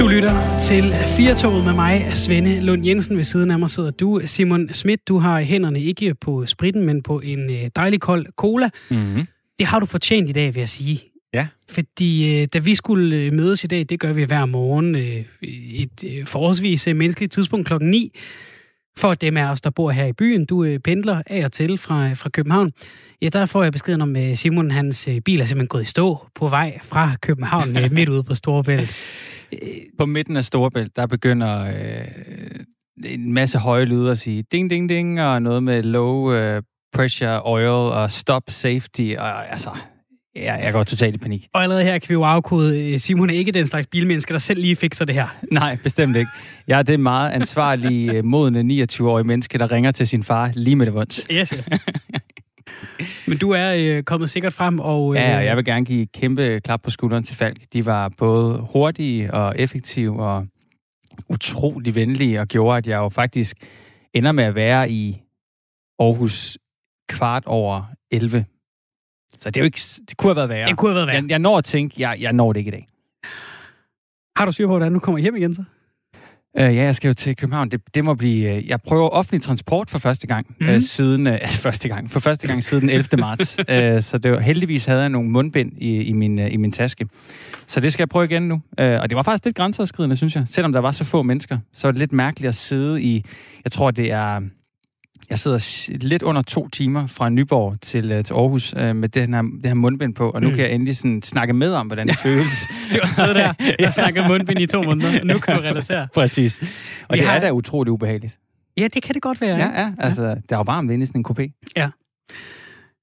Du lytter til Firtoget med mig, Svende Lund Jensen. Ved siden af mig sidder du, Simon Schmidt. Du har hænderne ikke på spritten, men på en øh, dejlig kold cola. Mm-hmm. Det har du fortjent i dag, vil jeg sige. Ja. Fordi øh, da vi skulle øh, mødes i dag, det gør vi hver morgen, et forholdsvis menneskeligt tidspunkt klokken 9, for dem af os, der bor her i byen, du øh, pendler af og til fra, fra København, ja, der får jeg beskeden om, at Simon, hans øh, bil er simpelthen gået i stå på vej fra København øh, midt ude på Storebælt. På midten af Storebælt, der begynder øh, en masse høje lyde at sige ding, ding, ding, og noget med low øh, pressure oil og stop safety, og altså, ja, jeg går totalt i panik. Og allerede her kan vi jo afkode, Simon er ikke den slags bilmenneske, der selv lige fikser det her. Nej, bestemt ikke. Jeg er det meget ansvarlige, øh, modne 29-årige menneske, der ringer til sin far lige med det vunds. Yes, yes. Men du er øh, kommet sikkert frem, og... Øh, Ja, jeg vil gerne give et kæmpe klap på skulderen til Falk. De var både hurtige og effektive og utrolig venlige, og gjorde, at jeg jo faktisk ender med at være i Aarhus kvart over 11. Så det, er jo ikke, det kunne have været værre. Det kunne have været værre. Jeg, jeg når at tænke, jeg, jeg når det ikke i dag. Har du styr på, hvordan du kommer hjem igen så? Uh, ja, jeg skal jo til København. Det, det må blive... Uh, jeg prøver offentlig transport for første gang mm. uh, siden... Uh, første gang. For første gang siden 11. marts. uh, så det var, heldigvis havde jeg nogle mundbind i, i, min, uh, i min taske. Så det skal jeg prøve igen nu. Uh, og det var faktisk lidt grænseoverskridende, synes jeg. Selvom der var så få mennesker, så var det lidt mærkeligt at sidde i... Jeg tror, det er... Jeg sidder lidt under to timer fra Nyborg til, uh, til Aarhus uh, med det her, det her mundbind på, og nu mm. kan jeg endelig sådan snakke med om, hvordan det føles. var sådan der, jeg snakkede mundbind i to måneder, og nu kan du relatere. Præcis. Og Vi det har- er da utroligt ubehageligt. Ja, det kan det godt være. Ja, ja. Altså, ja. der er jo varmt inde i sådan en kopé. ja.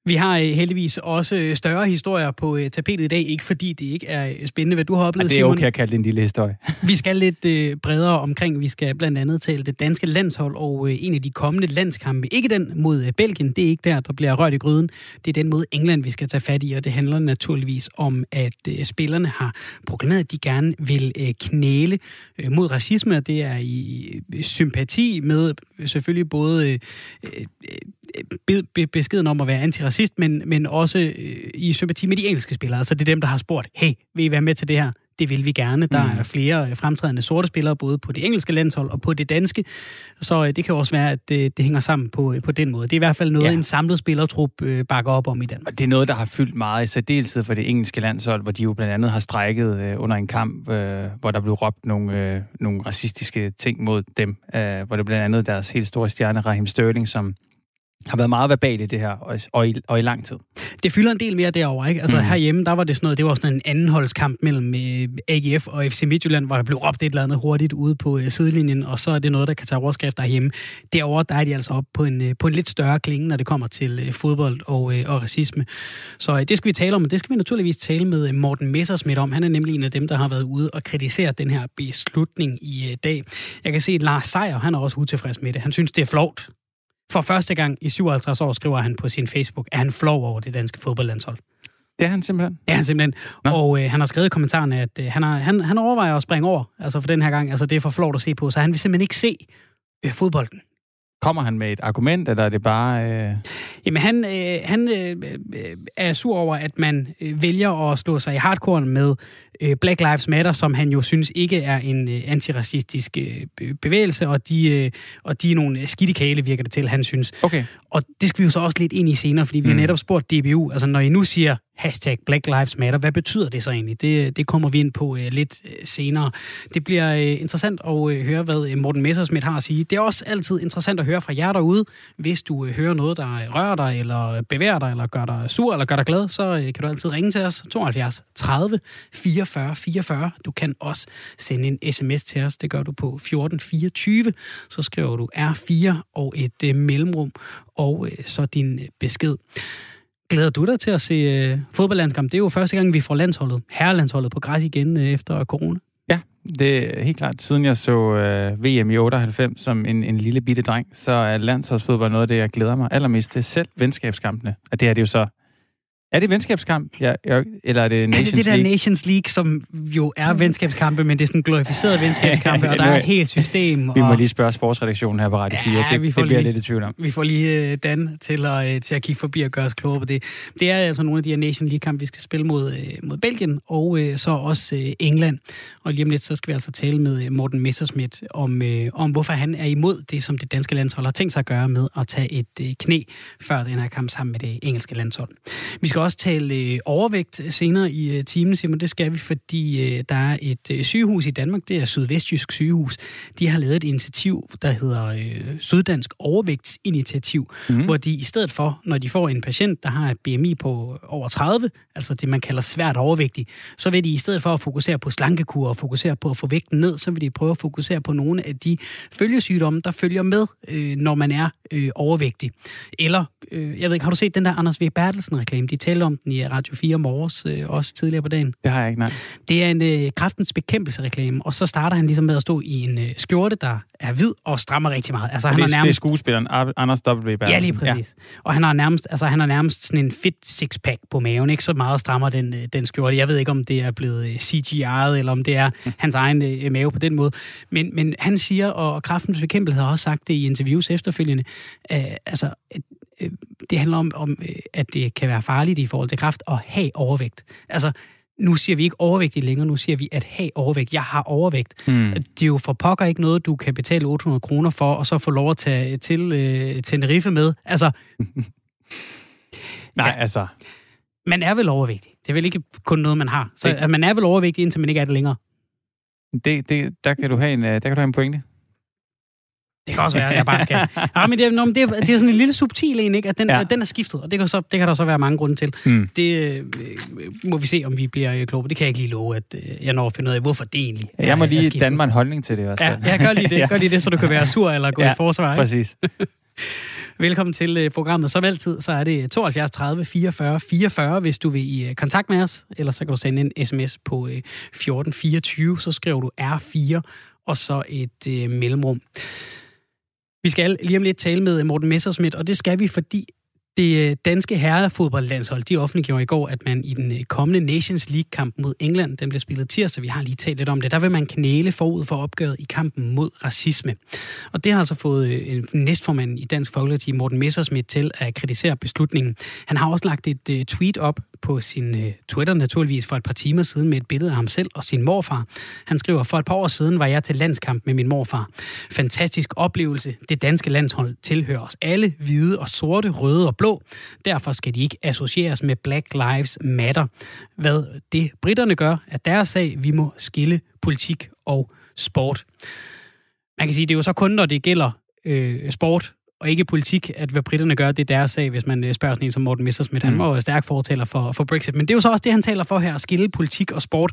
Vi har øh, heldigvis også øh, større historier på øh, tapetet i dag, ikke fordi det ikke er spændende, hvad du har oplevet, det er Simon. okay at kalde det en lille historie. Vi skal lidt bredere omkring. Vi skal blandt andet tale det danske landshold og en af de kommende landskampe. Ikke den mod Belgien, det er ikke der, der bliver rørt i gryden. Det er den mod England, vi skal tage fat i, og det handler naturligvis om, at spillerne har proklameret, at de gerne vil knæle mod racisme, og det er i sympati med selvfølgelig både øh, be, be, beskeden om at være antiracist, men, men også øh, i sympati med de engelske spillere. Altså det er dem, der har spurgt, hey, vil I være med til det her? Det vil vi gerne. Der Mm. er flere øh, fremtrædende sorte spillere, både på det engelske landshold og på det danske. Så øh, det kan også være, at det, det hænger sammen på, øh, på den måde. Det er i hvert fald noget, Ja. ja. en samlet spillertrup øh, bakker op om i Danmark. Og det er noget, der har fyldt meget, i særdeleshed for det engelske landshold, hvor de jo blandt andet har strækket øh, under en kamp, øh, hvor der blev råbt nogle, øh, nogle racistiske ting mod dem. Øh, hvor det blandt andet deres helt store stjerne, Raheem Sterling, som har været meget verbal i det her, og, og, i, og i lang tid. Det fylder en del mere derovre, ikke? Altså Mm. mm. herhjemme, der var det sådan noget, det var sådan en andenholdskamp mellem øh, AGF og FC Midtjylland, hvor der blev råbt et eller andet hurtigt ude på øh, sidelinjen, og så er det noget, der kan tage overskrift derhjemme. Derovre, der er de altså op på en, øh, på en lidt større klinge, når det kommer til øh, fodbold og, øh, og racisme. Så øh, det skal vi tale om, og det skal vi naturligvis tale med øh, Morten Messersmith om. Han er nemlig en af dem, der har været ude og kritisere den her beslutning i øh, dag. Jeg kan se, at Lars Seier, han er også utilfreds med det. Han synes, det er flovt. For første gang i 57 år skriver han på sin Facebook, at han flov over det danske fodboldlandshold. Det er han simpelthen. Ja, han simpelthen. Nå. Og øh, han har skrevet i kommentarerne, at øh, han, har, han, han overvejer at springe over, altså for den her gang. Altså det er for flot at se på, så han vil simpelthen ikke se øh, fodbolden. Kommer han med et argument, eller er det bare... Øh... Jamen han, øh, han øh, øh, er sur over, at man øh, vælger at stå sig i hardcore med øh, Black Lives Matter, som han jo synes ikke er en øh, antiracistisk øh, be- bevægelse, og de, øh, og de er nogle skidte kale, virker det til, han synes. Okay. Og det skal vi jo så også lidt ind i senere, fordi vi. Mm. har netop spurgt DBU, altså når I nu siger hashtag Black Lives Matter, hvad betyder det så egentlig? Det, det kommer vi ind på uh, lidt øh, senere. Det bliver uh, interessant at uh, høre, hvad Morten Messersmith har at sige. Det er også altid interessant at høre fra jer derude. Hvis du uh, hører noget, der rører dig, eller bevæger dig, eller gør dig sur, eller gør dig glad, så uh, kan du altid ringe til os. 72 30 44 44. Du kan også sende en sms til os. Det gør du på 14 24. Så skriver du R4 og et uh, mellemrum, og uh, så din besked. Glæder du dig til at se øh, fodboldlandskamp? Det er jo første gang, vi får landsholdet, herrelandsholdet på græs igen øh, efter corona. Ja, det er helt klart. Siden jeg så øh, VM i 98 som en, en lille bitte dreng, så er landsholdsfodbold noget af det, jeg glæder mig allermest til. Selv venskabskampene. Og det er det jo så er det venskabskamp, ja, eller er det Nations League? Det er det der Nations League, som jo er venskabskampe, men det er sådan glorificeret venskabskampe, og der er et helt system. Vi må lige spørge sportsredaktionen her på Radio 4. Ja, det, det bliver lige, lidt i tvivl om. Vi får lige uh, Dan til at, uh, til at kigge forbi og gøre os klogere på det. Det er altså nogle af de her Nation League-kampe, vi skal spille mod, uh, mod Belgien, og så også England. Og lige om lidt, så skal vi altså tale med Morten Messersmith om, om, hvorfor han er imod det, som det danske landshold har tænkt sig at gøre med at tage et knæ før den her kamp sammen med det engelske landshold. Vi skal også tale øh, overvægt senere i øh, timen, Simon. Det skal vi, fordi øh, der er et øh, sygehus i Danmark, det er Sydvestjysk Sygehus. De har lavet et initiativ, der hedder øh, Syddansk Overvægtsinitiativ, mm. hvor de i stedet for, når de får en patient, der har et BMI på over 30, altså det man kalder svært overvægtig, så vil de i stedet for at fokusere på slankekur og fokusere på at få vægten ned, så vil de prøve at fokusere på nogle af de følgesygdomme, der følger med, øh, når man er øh, overvægtig. Eller, øh, jeg ved ikke, har du set den der Anders V. Bertelsen-reklame? De talte om den i Radio 4 morges, øh, også tidligere på dagen. Det har jeg ikke, nej. Det er en øh, kraftens bekæmpelse-reklame, og så starter han ligesom med at stå i en øh, skjorte, der er hvid og strammer rigtig meget. Altså, han det, er nærmest... det er skuespilleren Anders W. Bertelsen. Ja, lige præcis. Ja. Og han har nærmest, altså, han har nærmest sådan en fit six-pack på maven, ikke så meget strammer den, øh, den skjorte. Jeg ved ikke, om det er blevet øh, CGI'et, eller om det er mm. hans egen øh, mave på den måde. Men, men han siger, og kraftens bekæmpelse har også sagt det i interviews efterfølgende, øh, altså, øh, det handler om, om, øh, at det kan være farligt i forhold til kraft at have overvægt. Altså, nu siger vi ikke overvægtig længere, nu siger vi at have overvægt. Jeg har overvægt. Mm. Det er jo for pokker ikke noget, du kan betale 800 kroner for, og så få lov at tage til øh, Tenerife med. Altså... Nej, ja, altså... Man er vel overvægtig. Det er vel ikke kun noget, man har. Så det... man er vel overvægtig, indtil man ikke er det længere. Det, det, der, kan du have en, øh, der kan du have en pointe. Det kan også være, at jeg bare skal. Ja, men det, er, det, er, det er sådan en lille subtil en, ikke? at den, ja. den er skiftet, og det kan, så, det kan der så være mange grunde til. Mm. Det øh, må vi se, om vi bliver øh, kloge Det kan jeg ikke lige love, at øh, jeg når at finde ud af, hvorfor det egentlig er Jeg må lige danne mig en holdning til det også. Ja, jeg gør lige det, ja. gør lige det, så du kan være sur eller gå ja, i forsvar. Ikke? præcis. Velkommen til uh, programmet. Som altid, så er det 72 30 44 44, hvis du vil i uh, kontakt med os. Eller så kan du sende en sms på uh, 1424, så skriver du R4 og så et uh, mellemrum. Vi skal lige om lidt tale med Morten Messersmith, og det skal vi, fordi det øh, danske herrefodboldlandshold, de offentliggjorde i går, at man i den øh, kommende Nations League-kamp mod England, den bliver spillet tirsdag, vi har lige talt lidt om det, der vil man knæle forud for opgøret i kampen mod racisme. Og det har altså fået øh, en næstformand i Dansk Folkeparti, Morten Messersmith, til at kritisere beslutningen. Han har også lagt et tweet op på sin Twitter naturligvis for et par timer siden med et billede af ham selv og sin morfar. Han skriver, for et par år siden var jeg til landskamp med min morfar. Fantastisk oplevelse. Det danske landshold tilhører os alle, hvide og sorte, røde og blå blå. Derfor skal de ikke associeres med Black Lives Matter. Hvad det britterne gør, er deres sag. Vi må skille politik og sport. Man kan sige, det er jo så kun, når det gælder øh, sport, og ikke politik, at hvad britterne gør, det er deres sag, hvis man øh, spørger sådan en som Morten Messersmith. Han mm. var jo stærk fortaler for, for Brexit. Men det er jo så også det, han taler for her, at skille politik og sport.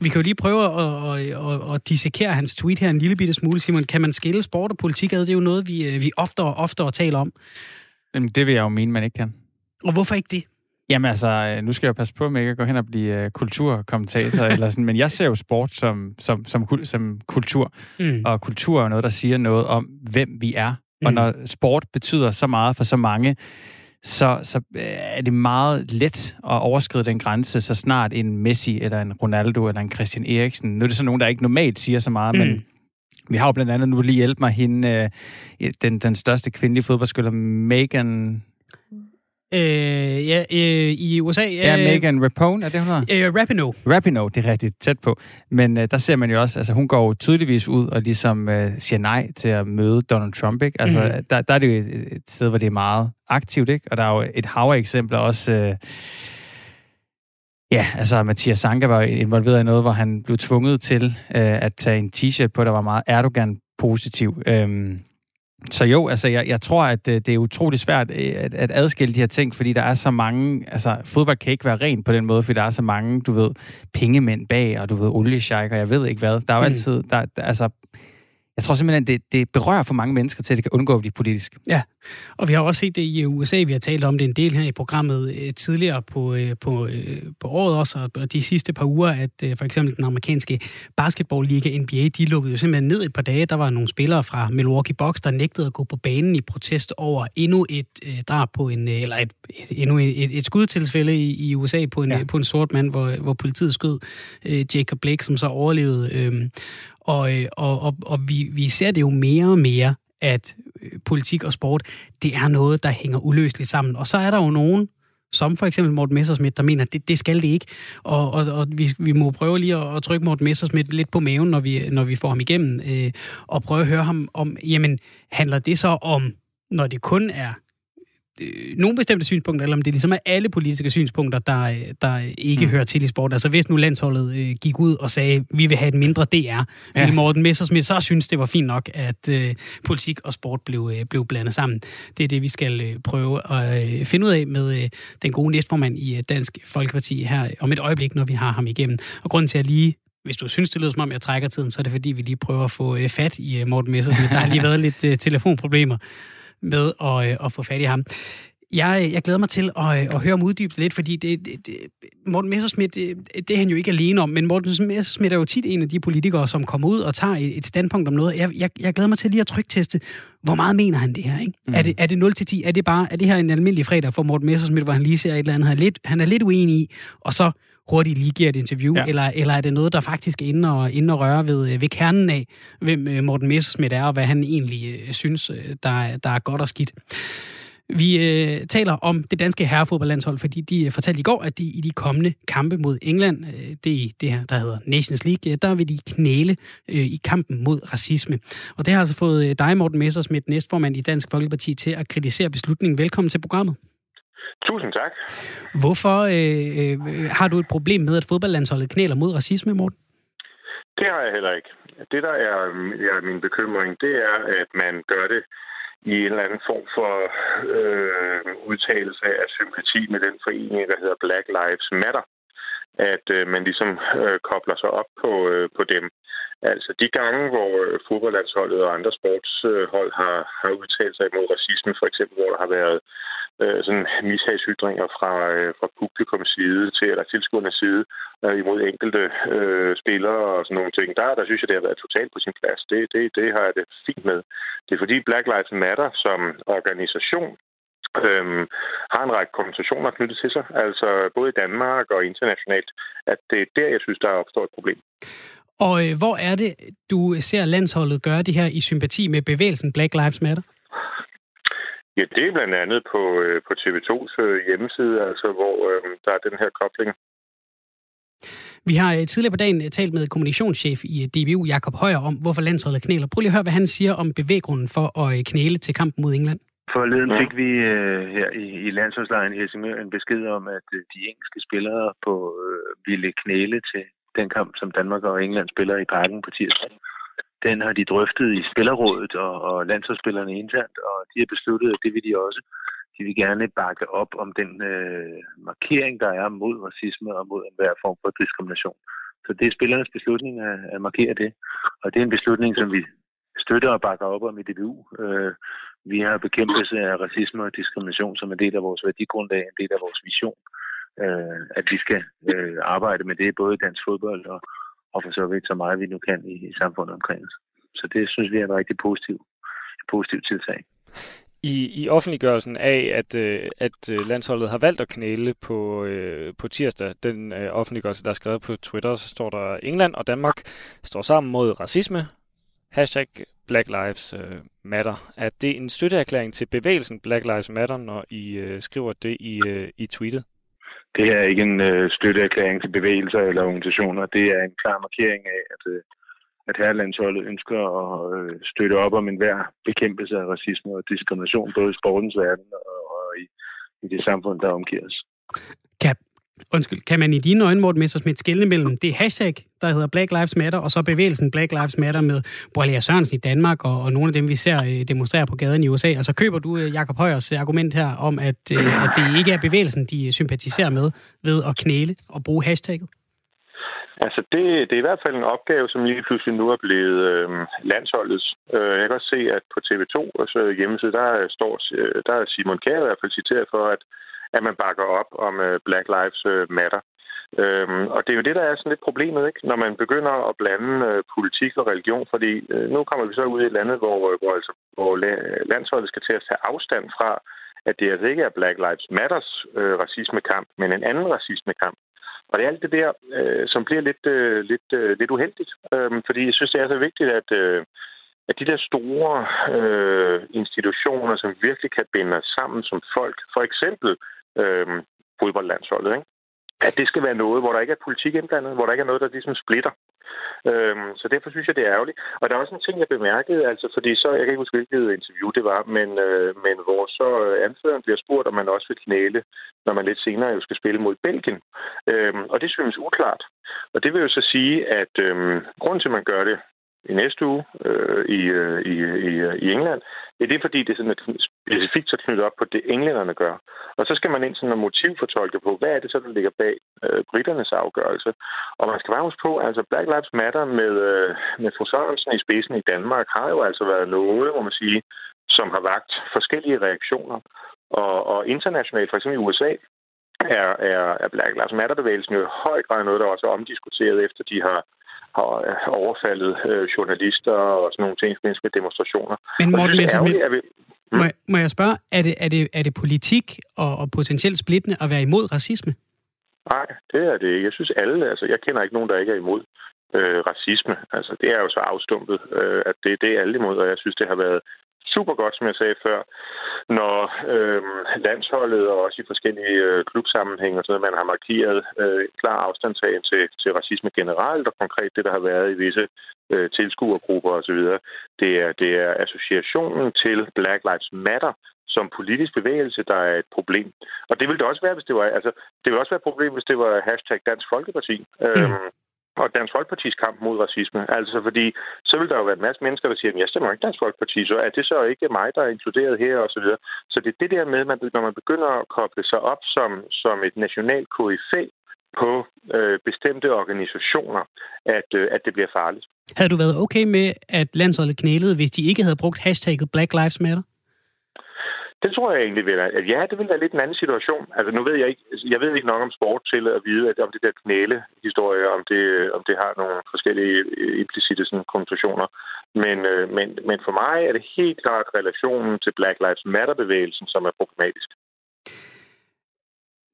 Vi kan jo lige prøve at, at, at, at dissekere hans tweet her en lille bitte smule. Simon, kan man skille sport og politik ad? Det er jo noget, vi, øh, vi ofte og oftere taler om. Jamen, det vil jeg jo mene, man ikke kan. Og hvorfor ikke det? Jamen altså, øh, nu skal jeg passe på med ikke at gå hen og blive uh, kulturkommentator, eller sådan, men jeg ser jo sport som, som, som, som kultur, mm. og kultur er jo noget, der siger noget om, hvem vi er. Mm. Og når sport betyder så meget for så mange, så, så øh, er det meget let at overskride den grænse, så snart en Messi, eller en Ronaldo, eller en Christian Eriksen, nu er det så nogen, der ikke normalt siger så meget, mm. men vi har jo blandt andet nu lige hjælp mig hende, øh, den, den største kvindelige fodboldspiller, Megan... Øh, ja, øh, i USA... Øh, ja, Megan Rapone, er det hun hedder? Øh, Rapinoe. Rapinoe, det er rigtigt tæt på. Men øh, der ser man jo også, altså hun går jo tydeligvis ud og ligesom øh, siger nej til at møde Donald Trump, ikke? Altså, mm. der, der er det jo et, et sted, hvor det er meget aktivt, ikke? Og der er jo et hav af eksempler også... Øh, Ja, altså Mathias Sanka var involveret i noget, hvor han blev tvunget til øh, at tage en t-shirt på, der var meget Erdogan-positiv. Øhm, så jo, altså jeg, jeg tror, at øh, det er utrolig svært øh, at, at adskille de her ting, fordi der er så mange, altså fodbold kan ikke være rent på den måde, fordi der er så mange, du ved, pengemænd bag, og du ved, oliesjejk, og jeg ved ikke hvad. Der er jo mm. altid, der, altså, jeg tror simpelthen, det, det berører for mange mennesker til, at det kan undgå at blive politisk. Ja, og vi har også set det i USA. Vi har talt om det en del her i programmet øh, tidligere på, øh, på, øh, på året også, og de sidste par uger, at for eksempel den amerikanske basketballliga NBA, de lukkede jo simpelthen ned et par dage. Der var nogle spillere fra Milwaukee Bucks, der nægtede at gå på banen i protest over endnu et øh, drab på en, eller et, et, endnu et, et skudtilfælde i, i USA på en, ja. på en sort mand, hvor, hvor politiet skød øh, Jacob Blake, som så overlevede. Øh, og, øh, og, og, og vi, vi ser det jo mere og mere, at øh, politik og sport, det er noget, der hænger uløseligt sammen. Og så er der jo nogen, som for eksempel Morten Messersmith, der mener, at det, det skal det ikke. Og, og, og vi, vi må prøve lige at, at trykke Morten Messersmith lidt på maven, når vi, når vi får ham igennem, øh, og prøve at høre ham om, jamen, handler det så om, når det kun er øh, nogle bestemte synspunkter, eller om det ligesom er alle politiske synspunkter, der, der ikke mm. hører til i sport. Altså hvis nu landsholdet øh, gik ud og sagde, vi vil have et mindre DR, ja. ville Morten Messersmith så synes, det var fint nok, at øh, politik og sport blev, øh, blev blandet sammen. Det er det, vi skal øh, prøve at øh, finde ud af med øh, den gode næstformand i øh, Dansk Folkeparti her om et øjeblik, når vi har ham igennem. Og grunden til, at lige hvis du synes, det lyder som om, jeg trækker tiden, så er det fordi, vi lige prøver at få øh, fat i øh, Morten Messersmith. Der har lige været lidt øh, telefonproblemer med at, øh, at få fat i ham. Jeg, jeg glæder mig til at, øh, at høre om uddybet lidt, fordi det, det, det, Morten Messersmith, det, det er han jo ikke alene om, men Morten Messersmith er jo tit en af de politikere, som kommer ud og tager et, et standpunkt om noget. Jeg, jeg, jeg glæder mig til lige at trykteste, hvor meget mener han det her? Ikke? Mm. Er, det, er det 0 til 10? Er det bare er det her en almindelig fredag for Morten Messersmith, hvor han lige ser et eller andet, han er lidt, han er lidt uenig i, og så hurtigt lige giver et interview, ja. eller, eller er det noget, der faktisk er inde og, inde og røre ved, øh, ved kernen af, hvem øh, Morten Messersmith er, og hvad han egentlig øh, synes, der, der er godt og skidt. Vi øh, taler om det danske herrefodboldlandshold, fordi de fortalte i går, at de i de kommende kampe mod England, øh, det er det her, der hedder Nations League, der vil de knæle øh, i kampen mod racisme. Og det har altså fået dig, Morten Messersmith, næstformand i Dansk Folkeparti, til at kritisere beslutningen. Velkommen til programmet. Tusind tak. Hvorfor øh, øh, har du et problem med, at fodboldlandsholdet knæler mod racisme, Morten? Det har jeg heller ikke. Det, der er, er min bekymring, det er, at man gør det i en eller anden form for øh, udtalelse af sympati med den forening, der hedder Black Lives Matter. At øh, man ligesom øh, kobler sig op på, øh, på dem. Altså de gange, hvor øh, fodboldlandsholdet og andre sportshold har, har udtalt sig imod racisme, for eksempel hvor der har været øh, sådan mishagsytringer fra, øh, fra publikums side til, eller tilskuernes side øh, imod enkelte øh, spillere og sådan nogle ting. Der, der synes jeg, det har været totalt på sin plads. Det, det, det har jeg det fint med. Det er fordi Black Lives Matter som organisation øhm, har en række kompensationer knyttet til sig, altså både i Danmark og internationalt, at det er der, jeg synes, der opstår et problem. Og øh, hvor er det, du ser landsholdet gøre det her i sympati med bevægelsen Black Lives Matter? Ja, det er blandt andet på, øh, på TV2's øh, hjemmeside, altså hvor øh, der er den her kobling. Vi har øh, tidligere på dagen øh, talt med kommunikationschef i øh, DBU, Jakob Højer, om hvorfor landsholdet knæler. Prøv lige at høre, hvad han siger om bevæggrunden for at knæle til kampen mod England. Forleden fik vi uh, her i, i landsholdslejren i Helsingør en besked om, at uh, de engelske spillere på uh, ville knæle til den kamp, som Danmark og England spiller i parken på tirsdag. Den har de drøftet i Spillerrådet og, og landsholdsspillerne internt, og de har besluttet, at det vil de også. De vil gerne bakke op om den øh, markering, der er mod racisme og mod enhver form for diskrimination. Så det er spillernes beslutning at, at markere det. Og det er en beslutning, som vi støtter og bakker op om i DBU. Øh, vi har bekæmpelse af racisme og diskrimination som en del af vores værdigrundlag, en del af vores vision. Øh, at vi skal øh, arbejde med det både i dansk fodbold og, og for så vidt så meget vi nu kan i, i samfundet omkring os. Så det synes vi er et rigtig positivt, positivt tiltag. I, i offentliggørelsen af, at, øh, at øh, landsholdet har valgt at knæle på, øh, på tirsdag, den øh, offentliggørelse, der er skrevet på Twitter, så står der, England og Danmark står sammen mod racisme. Hashtag Black Lives øh, Matter. Er det en støtteerklæring til bevægelsen Black Lives Matter, når I øh, skriver det i, øh, i tweetet? Det her er ikke en øh, støtteerklæring til bevægelser eller organisationer. Det er en klar markering af, at, øh, at herrelandsholdet ønsker at øh, støtte op om enhver bekæmpelse af racisme og diskrimination, både i sportens verden og, og i, i det samfund, der omgiver os. Undskyld, kan man i dine øjne, Morten Messersmith, skille mellem det hashtag, der hedder Black Lives Matter, og så bevægelsen Black Lives Matter med Borrelia Sørensen i Danmark, og, og nogle af dem, vi ser øh, demonstrere på gaden i USA. Altså køber du øh, Jakob Højers argument her om, at, øh, at det ikke er bevægelsen, de sympatiserer med ved at knæle og bruge hashtagget? Altså, det, det er i hvert fald en opgave, som lige pludselig nu er blevet øh, landsholdets. Øh, jeg kan også se, at på TV2 altså hjemmeside, der står der er Simon Kjær i hvert fald citeret for, at, at man bakker op om øh, Black Lives øh, Matter. Øhm, og det er jo det, der er sådan lidt problemet, ikke? når man begynder at blande øh, politik og religion, fordi øh, nu kommer vi så ud i et landet, hvor, øh, hvor, altså, hvor landsholdet skal til at tage afstand fra, at det altså ikke er Black Lives Matters øh, racismekamp, men en anden racismekamp. Og det er alt det der, øh, som bliver lidt, øh, lidt, øh, lidt uheldigt, øh, fordi jeg synes, det er så vigtigt, at, øh, at de der store øh, institutioner, som virkelig kan binde os sammen som folk, for eksempel øh, fodboldlandsholdet, ikke? at det skal være noget, hvor der ikke er politik indblandet, hvor der ikke er noget, der ligesom splitter. Øhm, så derfor synes jeg, det er ærgerligt. Og der er også en ting, jeg bemærkede, altså fordi så, jeg kan ikke huske, hvilket interview det var, men, øh, men hvor så øh, anføreren bliver spurgt, om man også vil knæle, når man lidt senere jo skal spille mod Belgien. Øhm, og det synes uklart. Og det vil jo så sige, at øhm, grunden til, at man gør det i næste uge øh, i, øh, i, i, øh, i England, ja, det er fordi, det er sådan specifikt så knyttet op på det, englænderne gør. Og så skal man ind sådan en motivfortolke på, hvad er det så, der ligger bag øh, britternes afgørelse. Og man skal bare huske på, altså Black Lives Matter med, øh, med fru Sørensen i spidsen i Danmark har jo altså været noget, må man sige, som har vagt forskellige reaktioner. Og, og internationalt, for eksempel i USA, er, er, er Black Lives Matter-bevægelsen jo i høj grad noget, der også er omdiskuteret, efter de har har øh, overfaldet øh, journalister og sådan nogle ting med demonstrationer. Men Morten Messerschmidt, vi... hmm? må, jeg, må jeg spørge, er det, er det, er det politik og, og potentielt splittende at være imod racisme? Nej, det er det ikke. Jeg synes alle, altså jeg kender ikke nogen, der ikke er imod øh, racisme. Altså det er jo så afstumpet, øh, at det, det er alle imod, og jeg synes, det har været super godt, som jeg sagde før, når øh, landsholdet og også i forskellige øh, klubsammenhænge, så man har markeret øh, klar afstandtagen til, til racisme generelt, og konkret det, der har været i visse øh, tilskuergrupper osv. Det er, det er associationen til Black Lives Matter, som politisk bevægelse, der er et problem. Og det ville det også være, hvis det var, altså, det ville også være et problem, hvis det var hashtag Dansk Folkeparti. Mm. Øhm, og Dansk Folkepartis kamp mod racisme. Altså fordi, så vil der jo være en masse mennesker, der siger, at jeg stemmer ikke Dansk Folkeparti, så er det så ikke mig, der er inkluderet her, og så videre. Så det er det der med, at man, når man begynder at koble sig op som, som et nationalt KFC på øh, bestemte organisationer, at, øh, at det bliver farligt. Havde du været okay med, at landsholdet knælede, hvis de ikke havde brugt hashtagget Black Lives Matter? Det tror jeg egentlig vil være. Ja, det vil være lidt en anden situation. Altså nu ved jeg ikke, jeg ved ikke nok om sport til at vide, at om det der knæle historie, om det, om det har nogle forskellige implicite sådan, konnotationer. Men, øh, men, men for mig er det helt klart relationen til Black Lives Matter-bevægelsen, som er problematisk.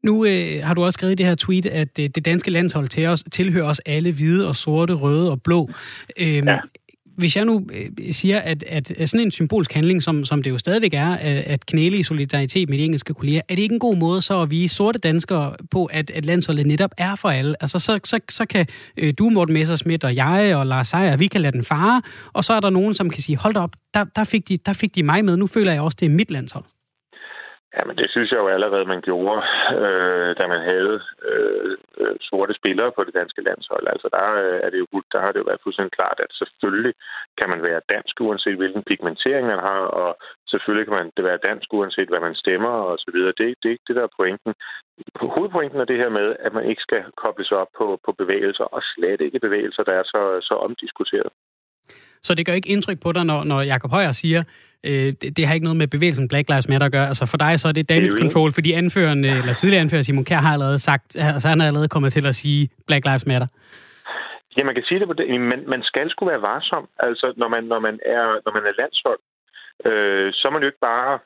Nu øh, har du også skrevet i det her tweet, at øh, det danske landshold til os, tilhører os alle hvide og sorte, røde og blå. Øhm, ja hvis jeg nu øh, siger, at, at sådan en symbolsk handling, som, som det jo stadigvæk er, at knæle i solidaritet med de engelske kolleger, er det ikke en god måde så at vise sorte danskere på, at, at landsholdet netop er for alle? Altså så, så, så kan øh, du, Morten Messersmith, og jeg og Lars Seier, vi kan lade den fare, og så er der nogen, som kan sige, hold op, der, der, fik de, der fik de mig med, nu føler jeg også, det er mit landshold. Jamen, det synes jeg jo allerede, man gjorde, øh, da man havde øh, øh sorte spillere på det danske landshold. Altså, der, øh, er det jo, der har det jo været fuldstændig klart, at selvfølgelig kan man være dansk, uanset hvilken pigmentering man har, og selvfølgelig kan man det være dansk, uanset hvad man stemmer og så videre. Det, det er ikke det, der er pointen. Hovedpointen er det her med, at man ikke skal kobles op på, på bevægelser, og slet ikke bevægelser, der er så, så omdiskuteret. Så det gør ikke indtryk på dig, når, når Jacob Højer siger, øh, det, det har ikke noget med bevægelsen Black Lives Matter at gøre. Altså for dig så er det damage control, fordi anføreren, øh, eller tidligere anfører Simon Kjær har allerede sagt, altså han har allerede kommet til at sige Black Lives Matter. Ja, man kan sige det på det. Man, man skal sgu være varsom. Altså, når man, når man er, når man er landshold, øh, så er man jo ikke bare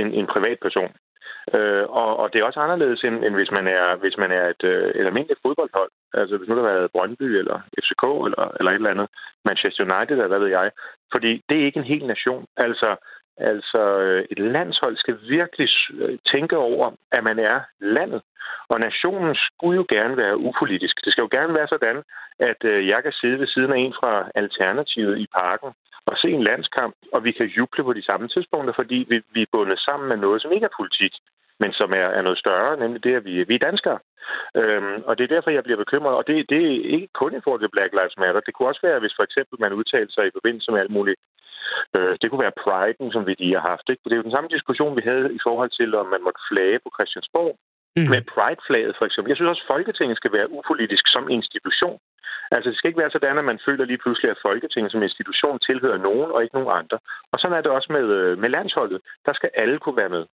en, en privat person. Øh, og, og det er også anderledes, end, end hvis man er, hvis man er et, øh, et almindeligt fodboldhold. Altså hvis nu der har været Brøndby eller FCK eller, eller et eller andet, Manchester United eller hvad ved jeg. Fordi det er ikke en hel nation. Altså, altså øh, et landshold skal virkelig øh, tænke over, at man er landet. Og nationen skulle jo gerne være upolitisk. Det skal jo gerne være sådan, at øh, jeg kan sidde ved siden af en fra Alternativet i parken og se en landskamp, og vi kan juble på de samme tidspunkter, fordi vi, vi er bundet sammen med noget, som ikke er politik, men som er, er noget større, nemlig det, at vi, vi er danskere. Øhm, og det er derfor, jeg bliver bekymret. Og det, det er ikke kun i forhold til Black Lives Matter. Det kunne også være, hvis for eksempel man udtalte sig i forbindelse med alt muligt. Øh, det kunne være priden, som vi lige har haft. Ikke? Det er jo den samme diskussion, vi havde i forhold til, om man måtte flage på Christiansborg. Mm. Med Pride-flaget for eksempel. Jeg synes også, at Folketinget skal være upolitisk som institution. Altså, det skal ikke være sådan, at man føler lige pludselig, at Folketinget som institution tilhører nogen og ikke nogen andre. Og sådan er det også med, øh, med landsholdet. Der skal alle kunne være med.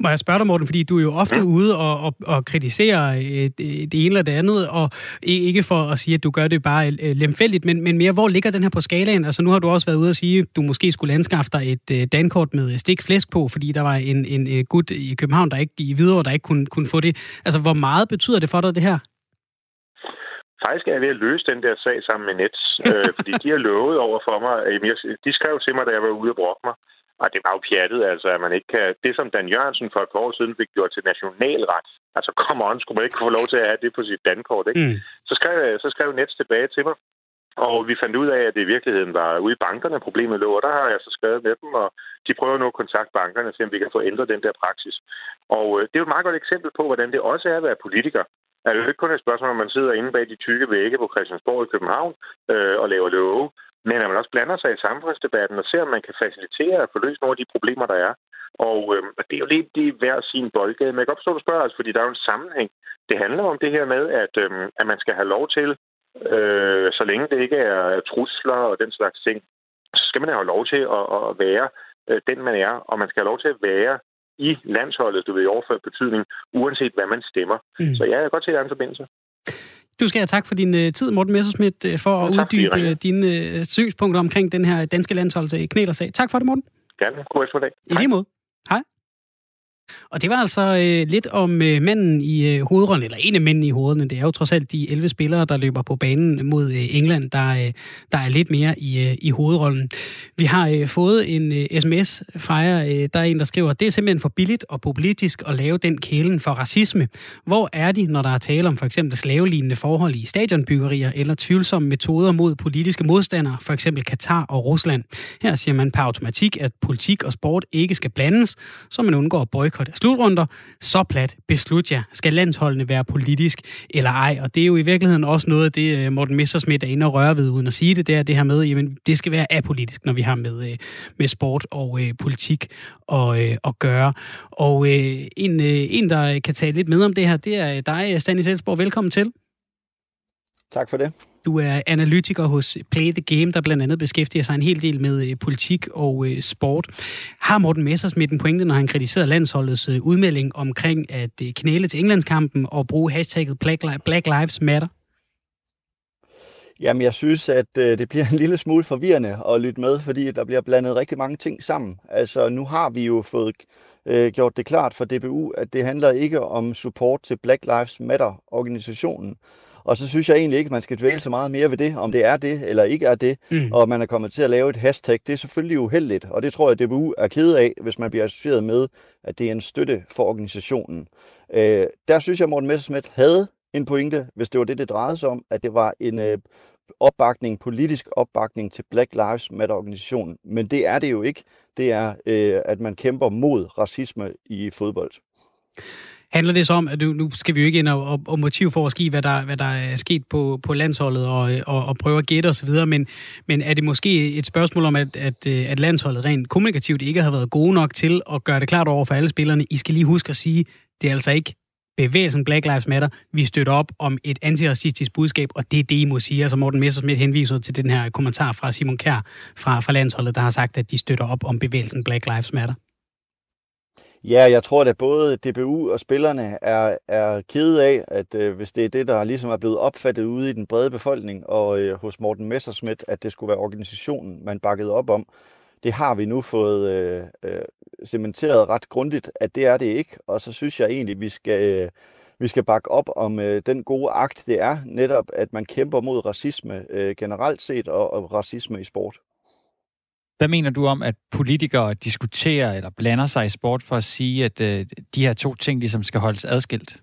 Må jeg spørge dig, Morten, fordi du er jo ofte mm. ude og, og, og kritiserer øh, det ene eller det andet, og ikke for at sige, at du gør det bare øh, lemfældigt, men, men mere, hvor ligger den her på skalaen? Altså, nu har du også været ude og sige, at du måske skulle anskaffe dig et dankort med stik flæsk på, fordi der var en, en gut i København, der ikke i videre, der ikke kunne, kunne få det. Altså, hvor meget betyder det for dig, det her? Faktisk er jeg ved at løse den der sag sammen med Nets, øh, fordi de har lovet over for mig. De skrev til mig, da jeg var ude og brokke mig. Og det var jo pjattet, altså, at man ikke kan... Det, som Dan Jørgensen for et par år siden fik gjort til nationalret, altså, kom on, skulle man ikke få lov til at have det på sit dankort, ikke? Mm. Så, skrev, så skrev Nets tilbage til mig, og vi fandt ud af, at det i virkeligheden var ude i bankerne, problemet lå, og der har jeg så skrevet med dem, og de prøver nu at kontakte bankerne, se om vi kan få ændret den der praksis. Og øh, det er jo et meget godt eksempel på, hvordan det også er at være politiker er jo ikke kun et spørgsmål, om man sidder inde bag de tykke vægge på Christiansborg i København øh, og laver love, men at man også blander sig i samfundsdebatten og ser, om man kan facilitere og få løst nogle af de problemer, der er. Og øh, det er jo lidt det hver sin boldgade. Men jeg kan godt forstå, at du spørger, altså, fordi der er jo en sammenhæng. Det handler om det her med, at, øh, at man skal have lov til, øh, så længe det ikke er trusler og den slags ting, så skal man have lov til at, at være øh, den, man er. Og man skal have lov til at være i landsholdet, du vil overføre betydning, uanset hvad man stemmer. Mm. Så ja, jeg kan godt se, at der er en forbindelse. Du skal have tak for din uh, tid, Morten Messersmith, uh, for at tak, uddybe uh, dine uh, synspunkter omkring den her danske landsholds i knælersag. Tak for det, Morten. Gerne. God eftermiddag. I lige måde. Hej. Og det var altså øh, lidt om øh, manden i øh, hovedrollen, eller en af mændene i hovederne. Det er jo trods alt de 11 spillere, der løber på banen mod øh, England, der, øh, der er lidt mere i, øh, i hovedrollen. Vi har øh, fået en øh, sms fra jer. Øh, der er en, der skriver, det er simpelthen for billigt og populistisk at lave den kælen for racisme. Hvor er de, når der er tale om for eksempel slavelignende forhold i stadionbyggerier eller tvivlsomme metoder mod politiske modstandere, for eksempel Katar og Rusland? Her siger man per automatik, at politik og sport ikke skal blandes, så man undgår boykot af slutrunder. Så plat beslut jer. Skal landsholdene være politisk eller ej? Og det er jo i virkeligheden også noget af det, øh, Morten Messersmith er inde og røre ved, uden at sige det, det er det her med, jamen det skal være apolitisk, når vi har med, øh, med sport og øh, politik og, øh, at gøre. Og øh, en, øh, en, der kan tale lidt med om det her, det er øh, dig, Stanis Elsborg. Velkommen til. Tak for det. Du er analytiker hos Play the Game, der blandt andet beskæftiger sig en hel del med øh, politik og øh, sport. Har Morten Messersmith en pointe, når han kritiserer landsholdets øh, udmelding omkring at knæle til Englandskampen og bruge hashtagget Black Lives Matter? Jamen, jeg synes, at det bliver en lille smule forvirrende at lytte med, fordi der bliver blandet rigtig mange ting sammen. Altså, nu har vi jo fået øh, gjort det klart for DBU, at det handler ikke om support til Black Lives Matter-organisationen. Og så synes jeg egentlig ikke, at man skal dvæle så meget mere ved det, om det er det eller ikke er det, mm. og man er kommet til at lave et hashtag. Det er selvfølgelig uheldigt, og det tror jeg, at DBU er ked af, hvis man bliver associeret med, at det er en støtte for organisationen. Øh, der synes jeg, at Morten Messerschmidt havde en pointe, hvis det var det, det drejede sig om, at det var en øh, opbakning, politisk opbakning til Black Lives Matter-organisationen. Men det er det jo ikke. Det er, øh, at man kæmper mod racisme i fodbold. Handler det så om, at nu, nu skal vi jo ikke ind og, og, og motivforske i, at hvad der, hvad der er sket på, på landsholdet og, og, og prøve at gætte osv., men, men er det måske et spørgsmål om, at, at, øh, at landsholdet rent kommunikativt ikke har været gode nok til at gøre det klart over for alle spillerne? I skal lige huske at sige, det er altså ikke bevægelsen Black Lives Matter. Vi støtter op om et antiracistisk budskab, og det er det, I må sige. Altså Morten Messersmith henviser til den her kommentar fra Simon Kær fra, fra landsholdet, der har sagt, at de støtter op om bevægelsen Black Lives Matter. Ja, jeg tror, at både DBU og spillerne er, er kede af, at øh, hvis det er det, der ligesom er blevet opfattet ude i den brede befolkning og øh, hos Morten Messerschmidt, at det skulle være organisationen, man bakkede op om. Det har vi nu fået øh, øh, cementeret ret grundigt, at det er det ikke. Og så synes jeg egentlig, vi skal, øh, vi skal bakke op om øh, den gode akt, det er netop, at man kæmper mod racisme øh, generelt set og, og racisme i sport. Hvad mener du om, at politikere diskuterer eller blander sig i sport for at sige, at øh, de her to ting ligesom skal holdes adskilt?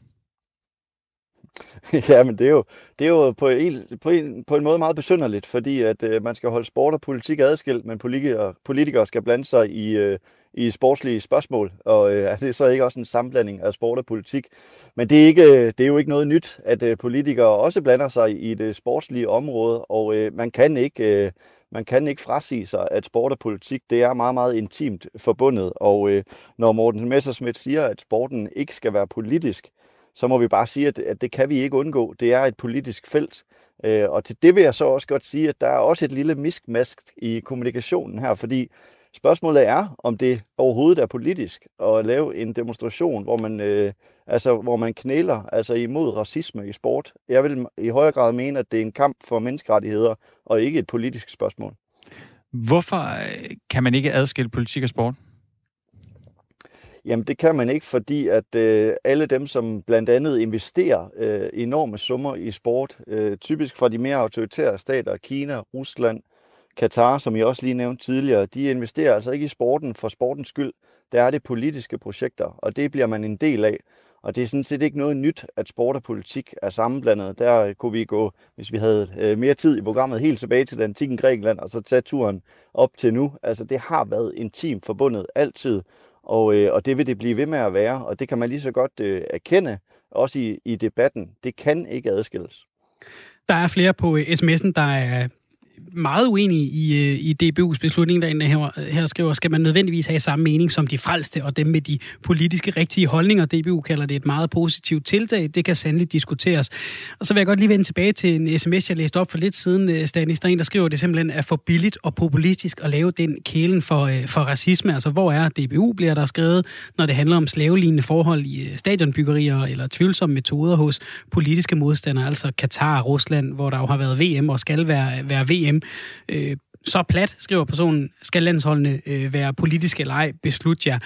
ja, men det er jo, det er jo på, en, på, en, på en måde meget besynderligt, fordi at øh, man skal holde sport og politik adskilt, men politikere, politikere skal blande sig i, øh, i sportslige spørgsmål, og øh, er det så ikke også en sammenblanding af sport og politik? Men det er, ikke, øh, det er jo ikke noget nyt, at øh, politikere også blander sig i det sportslige område, og øh, man kan ikke... Øh, man kan ikke frasige sig, at sport og politik, det er meget, meget intimt forbundet. Og øh, når Morten Messerschmidt siger, at sporten ikke skal være politisk, så må vi bare sige, at, at det kan vi ikke undgå. Det er et politisk felt, Øh, og til det vil jeg så også godt sige, at der er også et lille miskmask i kommunikationen her, fordi spørgsmålet er, om det overhovedet er politisk at lave en demonstration, hvor man, øh, altså, hvor man knæler altså imod racisme i sport. Jeg vil i højere grad mene, at det er en kamp for menneskerettigheder, og ikke et politisk spørgsmål. Hvorfor øh, kan man ikke adskille politik og sport? Jamen det kan man ikke, fordi at øh, alle dem, som blandt andet investerer øh, enorme summer i sport, øh, typisk fra de mere autoritære stater, Kina, Rusland, Katar, som jeg også lige nævnte tidligere, de investerer altså ikke i sporten for sportens skyld. Der er det politiske projekter, og det bliver man en del af. Og det er sådan set ikke noget nyt, at sport og politik er sammenblandet. Der kunne vi gå, hvis vi havde øh, mere tid i programmet, helt tilbage til den antikken Grækenland, og så tage turen op til nu. Altså det har været intimt forbundet altid, og, øh, og det vil det blive ved med at være, og det kan man lige så godt øh, erkende, også i, i debatten. Det kan ikke adskilles. Der er flere på øh, sms'en, der er meget uenige i, øh, i DBU's beslutning, der her, her skriver, skal man nødvendigvis have samme mening som de frelste og dem med de politiske rigtige holdninger. DBU kalder det et meget positivt tiltag. Det kan sandelig diskuteres. Og så vil jeg godt lige vende tilbage til en sms, jeg læste op for lidt siden, øh, Stanis der skriver, at det simpelthen er for billigt og populistisk at lave den kælen for, øh, for racisme. Altså, hvor er DBU, bliver der skrevet, når det handler om slavelignende forhold i stadionbyggerier eller tvivlsomme metoder hos politiske modstandere, altså Katar og Rusland, hvor der jo har været VM og skal være, være VM Øh, så plat, skriver personen, skal landsholdene øh, være politiske eller ej, beslut jer.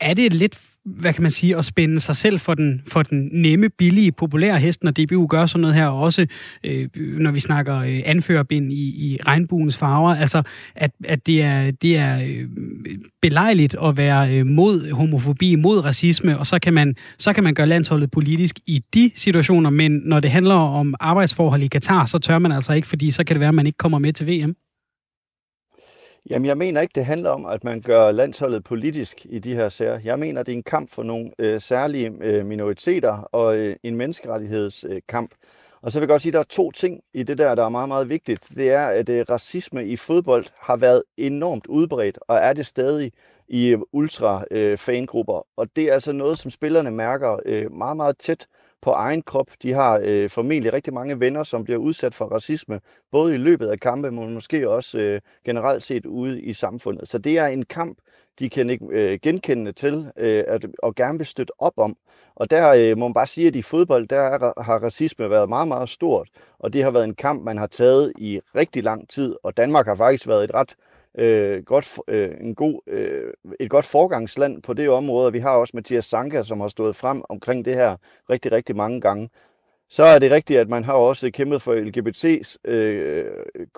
Er det lidt hvad kan man sige, at spænde sig selv for den, for den nemme, billige, populære hest, når DBU gør sådan noget her, og også øh, når vi snakker øh, anførerbind i, i regnbuens farver, altså at, at det er, det er øh, belejligt at være øh, mod homofobi, mod racisme, og så kan, man, så kan man gøre landsholdet politisk i de situationer, men når det handler om arbejdsforhold i Katar, så tør man altså ikke, fordi så kan det være, at man ikke kommer med til VM. Jamen, jeg mener ikke, det handler om, at man gør landsholdet politisk i de her sager. Jeg mener, det er en kamp for nogle øh, særlige øh, minoriteter og øh, en menneskerettighedskamp. Øh, og så vil jeg godt sige, at der er to ting i det der, der er meget, meget vigtigt. Det er, at øh, racisme i fodbold har været enormt udbredt, og er det stadig i ultra-fangrupper. Øh, øh og det er altså noget, som spillerne mærker øh, meget, meget tæt på egen krop. De har øh, formentlig rigtig mange venner, som bliver udsat for racisme, både i løbet af kampe, men måske også øh, generelt set ude i samfundet. Så det er en kamp, de kan ikke øh, genkende til øh, at, og gerne vil støtte op om. Og der øh, må man bare sige, at i fodbold, der er, har racisme været meget, meget stort, og det har været en kamp, man har taget i rigtig lang tid, og Danmark har faktisk været et ret øh, øh, godt, øh, en god, øh, et godt forgangsland på det område. Vi har også Mathias Sanka, som har stået frem omkring det her rigtig, rigtig mange gange. Så er det rigtigt, at man har også kæmpet for LGBT's øh,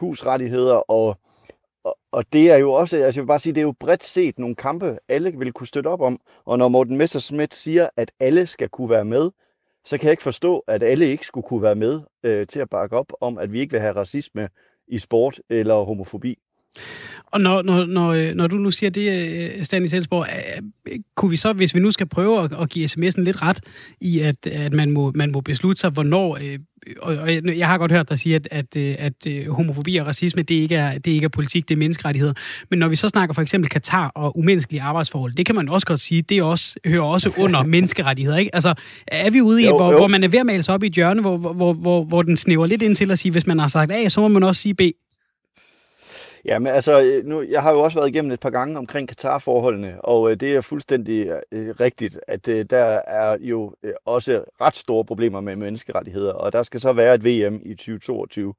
rettigheder og, og, og det er jo også, altså jeg vil bare sige, det er jo bredt set nogle kampe, alle vil kunne støtte op om. Og når Morten Messerschmidt siger, at alle skal kunne være med, så kan jeg ikke forstå, at alle ikke skulle kunne være med øh, til at bakke op om, at vi ikke vil have racisme i sport eller homofobi. Og når, når, når, når du nu siger det, øh, Stanley Selsborg, kunne vi så, hvis vi nu skal prøve at, at give sms'en lidt ret i, at, at man, må, man må beslutte sig, hvornår... Øh, og, og jeg har godt hørt dig sige, at, at, øh, at, at homofobi og racisme, det ikke, er, det ikke er politik, det er menneskerettigheder. Men når vi så snakker for eksempel Katar og umenneskelige arbejdsforhold, det kan man også godt sige, det også, hører også under menneskerettigheder. Ikke? Altså, er vi ude i, jo, hvor, jo. hvor man er ved at male sig op i et hjørne, hvor, hvor, hvor, hvor den snæver lidt ind til at sige, hvis man har sagt A, så må man også sige B. Ja, men altså, øh, nu, jeg har jo også været igennem et par gange omkring Katar-forholdene, og øh, det er fuldstændig øh, øh, rigtigt, at øh, der er jo øh, også ret store problemer med menneskerettigheder, og der skal så være et VM i 2022.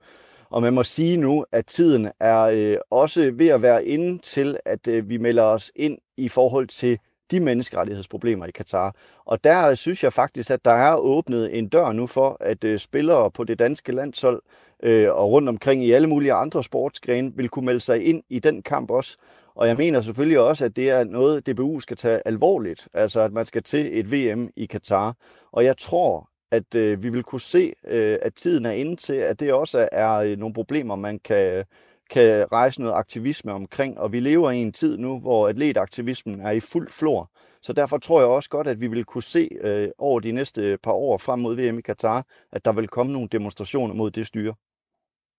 Og man må sige nu, at tiden er øh, også ved at være inde til, at øh, vi melder os ind i forhold til de menneskerettighedsproblemer i Katar. Og der øh, synes jeg faktisk, at der er åbnet en dør nu for, at øh, spillere på det danske landshold øh, og rundt omkring i alle mulige andre sportsgrene vil kunne melde sig ind i den kamp også. Og jeg mener selvfølgelig også, at det er noget, DBU skal tage alvorligt. Altså, at man skal til et VM i Katar. Og jeg tror, at øh, vi vil kunne se, øh, at tiden er inde til, at det også er øh, nogle problemer, man kan, kan rejse noget aktivisme omkring. Og vi lever i en tid nu, hvor atletaktivismen er i fuld flor. Så derfor tror jeg også godt, at vi vil kunne se øh, over de næste par år frem mod VM i Katar, at der vil komme nogle demonstrationer mod det styre.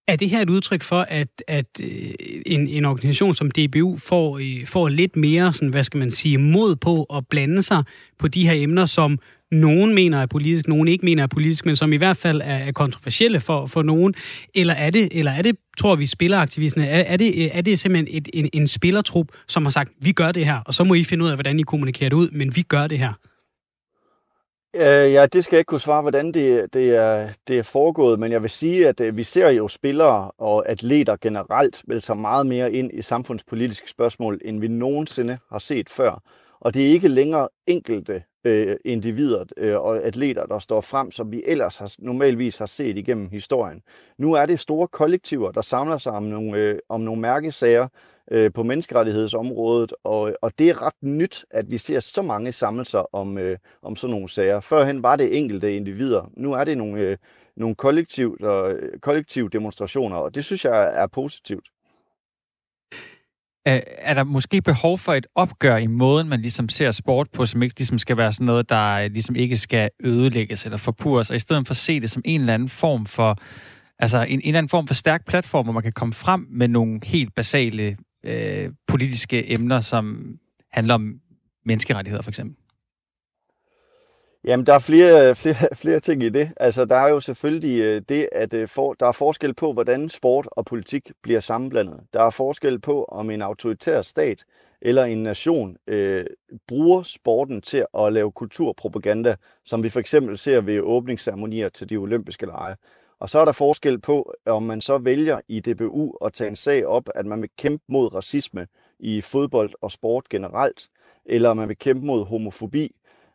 Er det her et udtryk for, at, at øh, en, en organisation som DBU får, øh, får lidt mere, sådan, hvad skal man sige, mod på at blande sig på de her emner, som nogen mener er politisk, nogen ikke mener er politisk, men som i hvert fald er, kontroversielle for, for nogen? Eller er det, eller er det tror vi, spilleraktivisterne, er, er, det, er det simpelthen et, en, en spillertrup, som har sagt, vi gør det her, og så må I finde ud af, hvordan I kommunikerer det ud, men vi gør det her? Øh, ja, det skal jeg ikke kunne svare, hvordan det, det, er, det er foregået, men jeg vil sige, at øh, vi ser jo spillere og atleter generelt vel så meget mere ind i samfundspolitiske spørgsmål, end vi nogensinde har set før. Og det er ikke længere enkelte øh, individer øh, og atleter, der står frem, som vi ellers har, normalvis har set igennem historien. Nu er det store kollektiver, der samler sig om nogle, øh, om nogle mærkesager, øh, på menneskerettighedsområdet, og, og det er ret nyt, at vi ser så mange sammelser om, øh, om sådan nogle sager. Førhen var det enkelte individer, nu er det nogle, øh, nogle kollektiv, der, kollektive demonstrationer, og det synes jeg er positivt. Øh, er der måske behov for et opgør i måden, man ligesom ser sport på, som ikke ligesom skal være sådan noget, der øh, ligesom ikke skal ødelægges eller forpures, og i stedet for at se det som en eller anden form for, altså en, en eller anden form for stærk platform, hvor man kan komme frem med nogle helt basale øh, politiske emner, som handler om menneskerettigheder for eksempel? Jamen, der er flere, øh, flere, flere ting i det. Altså, der er jo selvfølgelig øh, det, at øh, for, der er forskel på, hvordan sport og politik bliver sammenblandet. Der er forskel på, om en autoritær stat eller en nation øh, bruger sporten til at lave kulturpropaganda, som vi for eksempel ser ved åbningsceremonier til de olympiske lege. Og så er der forskel på, om man så vælger i DBU at tage en sag op, at man vil kæmpe mod racisme i fodbold og sport generelt, eller om man vil kæmpe mod homofobi.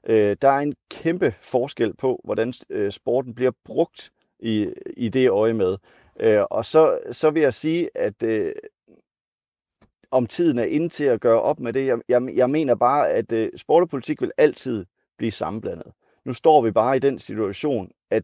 Øh, der er en kæmpe forskel på, hvordan øh, sporten bliver brugt i, i det øje med. Øh, og så, så vil jeg sige, at øh, om tiden er inde til at gøre op med det. Jeg, jeg, jeg mener bare, at øh, sport og politik vil altid blive sammenblandet. Nu står vi bare i den situation, at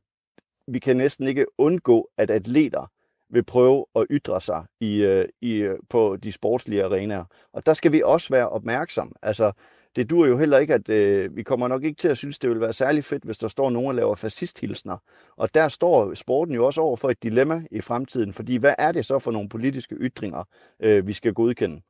vi kan næsten ikke undgå, at atleter vil prøve at ytre sig i, øh, i, på de sportslige arenaer. Og der skal vi også være opmærksom. Altså, det dur jo heller ikke, at øh, vi kommer nok ikke til at synes, det vil være særlig fedt, hvis der står nogen og laver fascisthilsner. Og der står sporten jo også over for et dilemma i fremtiden, fordi hvad er det så for nogle politiske ytringer, øh, vi skal godkende?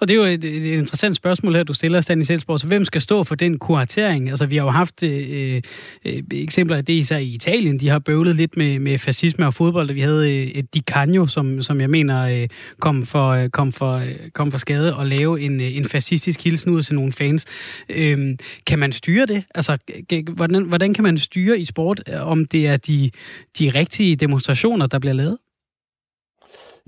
Og det er jo et, et interessant spørgsmål her, du stiller, Stanley Selsborg. Så hvem skal stå for den kuratering? Altså, vi har jo haft øh, øh, øh, eksempler af det især i Italien. De har bøvlet lidt med, med fascisme og fodbold. Vi havde øh, Di Canio, som, som jeg mener øh, kom, for, øh, kom, for, øh, kom for skade og lave en, øh, en fascistisk hilsen ud til nogle fans. Øh, kan man styre det? Altså, hvordan, hvordan kan man styre i sport, øh, om det er de, de rigtige demonstrationer, der bliver lavet?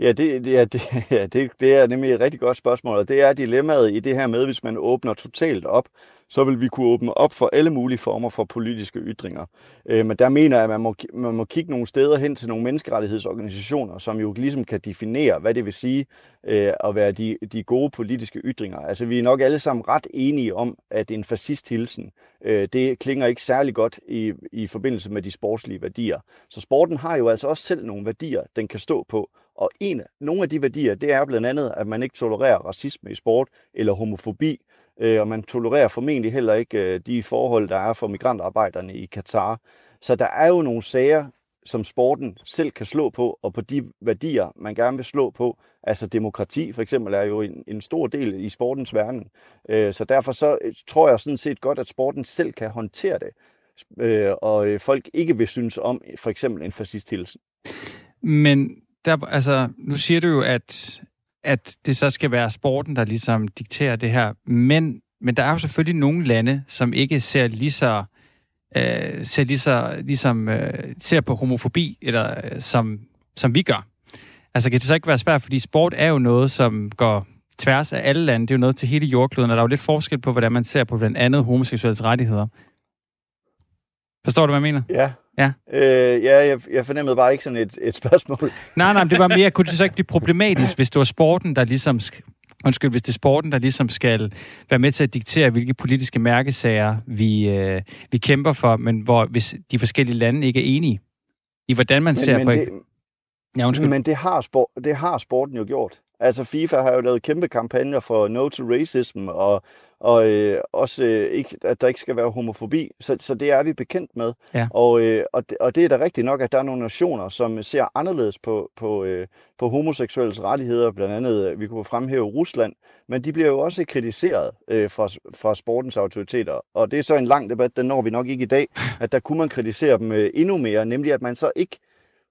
Ja, det, ja, det, ja det, det er nemlig et rigtig godt spørgsmål, og det er dilemmaet i det her med, hvis man åbner totalt op, så vil vi kunne åbne op for alle mulige former for politiske ytringer. Øh, men der mener jeg, at man må, man må kigge nogle steder hen til nogle menneskerettighedsorganisationer, som jo ligesom kan definere, hvad det vil sige øh, at være de, de gode politiske ytringer. Altså vi er nok alle sammen ret enige om, at en fascisthilsen, øh, det klinger ikke særlig godt i, i forbindelse med de sportslige værdier. Så sporten har jo altså også selv nogle værdier, den kan stå på. Og en, nogle af de værdier, det er blandt andet, at man ikke tolererer racisme i sport eller homofobi, øh, og man tolererer formentlig heller ikke øh, de forhold, der er for migrantarbejderne i Katar. Så der er jo nogle sager, som sporten selv kan slå på, og på de værdier, man gerne vil slå på. Altså demokrati for eksempel er jo en, en stor del i sportens verden. Øh, så derfor så øh, tror jeg sådan set godt, at sporten selv kan håndtere det, øh, og folk ikke vil synes om for eksempel en fascisthilsen. Men der, altså, nu siger du jo, at, at det så skal være sporten, der ligesom dikterer det her. Men, men der er jo selvfølgelig nogle lande, som ikke ser lige så øh, ser lige så, ligesom øh, ser på homofobi, eller øh, som, som vi gør. Altså kan det så ikke være svært, fordi sport er jo noget, som går tværs af alle lande. Det er jo noget til hele jordkloden, og der er jo lidt forskel på, hvordan man ser på blandt andet homoseksuelle rettigheder. Forstår du, hvad jeg mener? Ja, Ja, øh, ja jeg, jeg fornemmede bare ikke sådan et, et spørgsmål. Nej, nej, det var mere, kunne det så ikke blive problematisk, hvis det var sporten, der ligesom... Undskyld, hvis det er sporten, der ligesom skal være med til at diktere, hvilke politiske mærkesager vi, øh, vi kæmper for, men hvor hvis de forskellige lande ikke er enige i, hvordan man men, ser men på... Det, ja, undskyld. Men det har, sport, det har sporten jo gjort. Altså FIFA har jo lavet kæmpe kampagner for No to Racism, og, og øh, også øh, ikke, at der ikke skal være homofobi. Så, så det er vi bekendt med. Ja. Og, øh, og, det, og det er da rigtigt nok, at der er nogle nationer, som ser anderledes på, på, øh, på homoseksuelles rettigheder. Blandt andet, øh, vi kunne fremhæve Rusland, men de bliver jo også kritiseret øh, fra, fra sportens autoriteter. Og det er så en lang debat, den når vi nok ikke i dag, at der kunne man kritisere dem øh, endnu mere, nemlig at man så ikke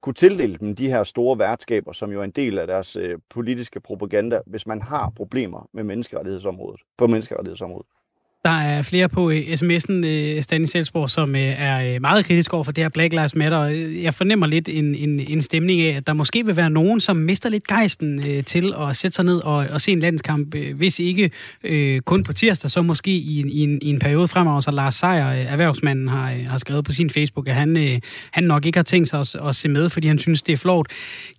kunne tildele dem de her store værtskaber, som jo er en del af deres øh, politiske propaganda, hvis man har problemer med menneskerettighedsområdet, på menneskerettighedsområdet. Der er flere på øh, sms'en, øh, Stanley Selsborg, som øh, er meget kritisk over for det her Black Lives Matter. Jeg fornemmer lidt en, en, en stemning af, at der måske vil være nogen, som mister lidt gejsten til at sætte sig ned og, og se en landskamp, hvis ikke øh, kun på tirsdag, så måske i en, i en, i en periode fremover. Så Lars Seier, erhvervsmanden, har, har skrevet på sin Facebook, at han, øh, han nok ikke har tænkt sig at, at se med, fordi han synes, det er flot.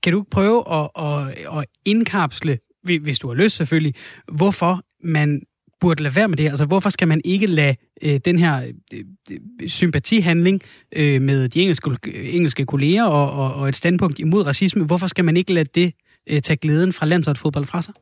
Kan du prøve at, at, at indkapsle, hvis du har lyst selvfølgelig, hvorfor man burde lade være med det Altså, hvorfor skal man ikke lade øh, den her øh, øh, sympatihandling øh, med de engelske, engelske kolleger og, og, og et standpunkt imod racisme, hvorfor skal man ikke lade det øh, tage glæden fra landsholdsfodbold fra sig?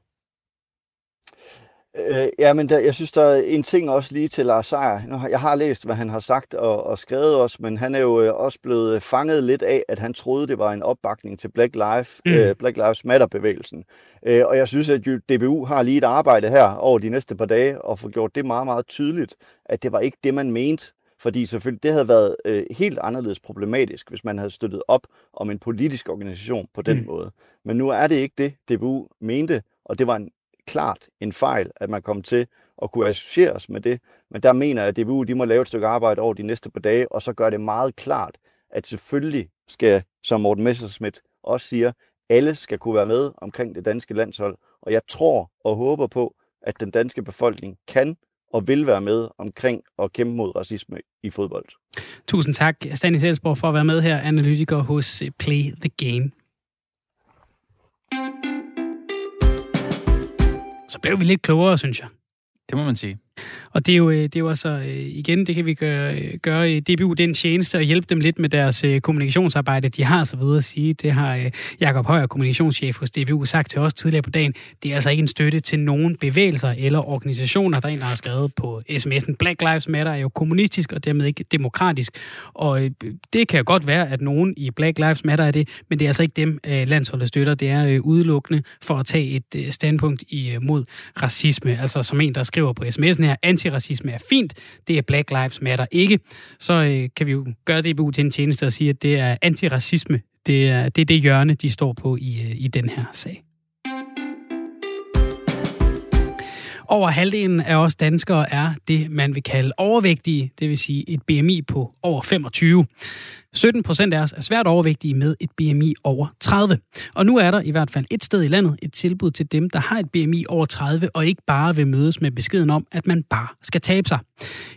Øh, ja, men der, jeg synes, der er en ting også lige til Lars Seier. Jeg har læst, hvad han har sagt og, og skrevet også, men han er jo øh, også blevet fanget lidt af, at han troede, det var en opbakning til Black, Life, mm. øh, Black Lives Matter-bevægelsen. Øh, og jeg synes, at DBU har lige et arbejde her over de næste par dage, og få gjort det meget, meget tydeligt, at det var ikke det, man mente. Fordi selvfølgelig, det havde været øh, helt anderledes problematisk, hvis man havde støttet op om en politisk organisation på den mm. måde. Men nu er det ikke det, DBU mente, og det var en klart en fejl, at man kom til at kunne associeres med det. Men der mener jeg, at DBU de må lave et stykke arbejde over de næste par dage, og så gør det meget klart, at selvfølgelig skal, som Morten Messerschmidt også siger, alle skal kunne være med omkring det danske landshold. Og jeg tror og håber på, at den danske befolkning kan og vil være med omkring at kæmpe mod racisme i fodbold. Tusind tak, Stanis Elsborg, for at være med her, analytiker hos Play the Game. Så blev vi lidt klogere, synes jeg. Det må man sige. Og det er jo, øh, det er jo altså, øh, igen, det kan vi gøre, øh, gøre i DBU, den tjeneste, og hjælpe dem lidt med deres kommunikationsarbejde, de har så videre at sige. Det har Jakob Højer, kommunikationschef hos DBU, sagt til os tidligere på dagen. Det er altså ikke en støtte til nogen bevægelser eller organisationer. Der er en, der har skrevet på sms'en, Black Lives Matter er jo kommunistisk og dermed ikke demokratisk. Og det kan godt være, at nogen i Black Lives Matter er det, men det er altså ikke dem, landsholdet støtter. Det er udelukkende for at tage et standpunkt imod racisme. Altså som en, der skriver på sms'en her, antiracisme er fint, det er Black Lives Matter ikke, så øh, kan vi jo gøre det til en tjeneste og sige, at det er antiracisme, det er det, er det hjørne, de står på i, øh, i den her sag. Over halvdelen af os danskere er det, man vil kalde overvægtige, det vil sige et BMI på over 25. 17 procent af os er svært overvægtige med et BMI over 30. Og nu er der i hvert fald et sted i landet et tilbud til dem, der har et BMI over 30 og ikke bare vil mødes med beskeden om, at man bare skal tabe sig.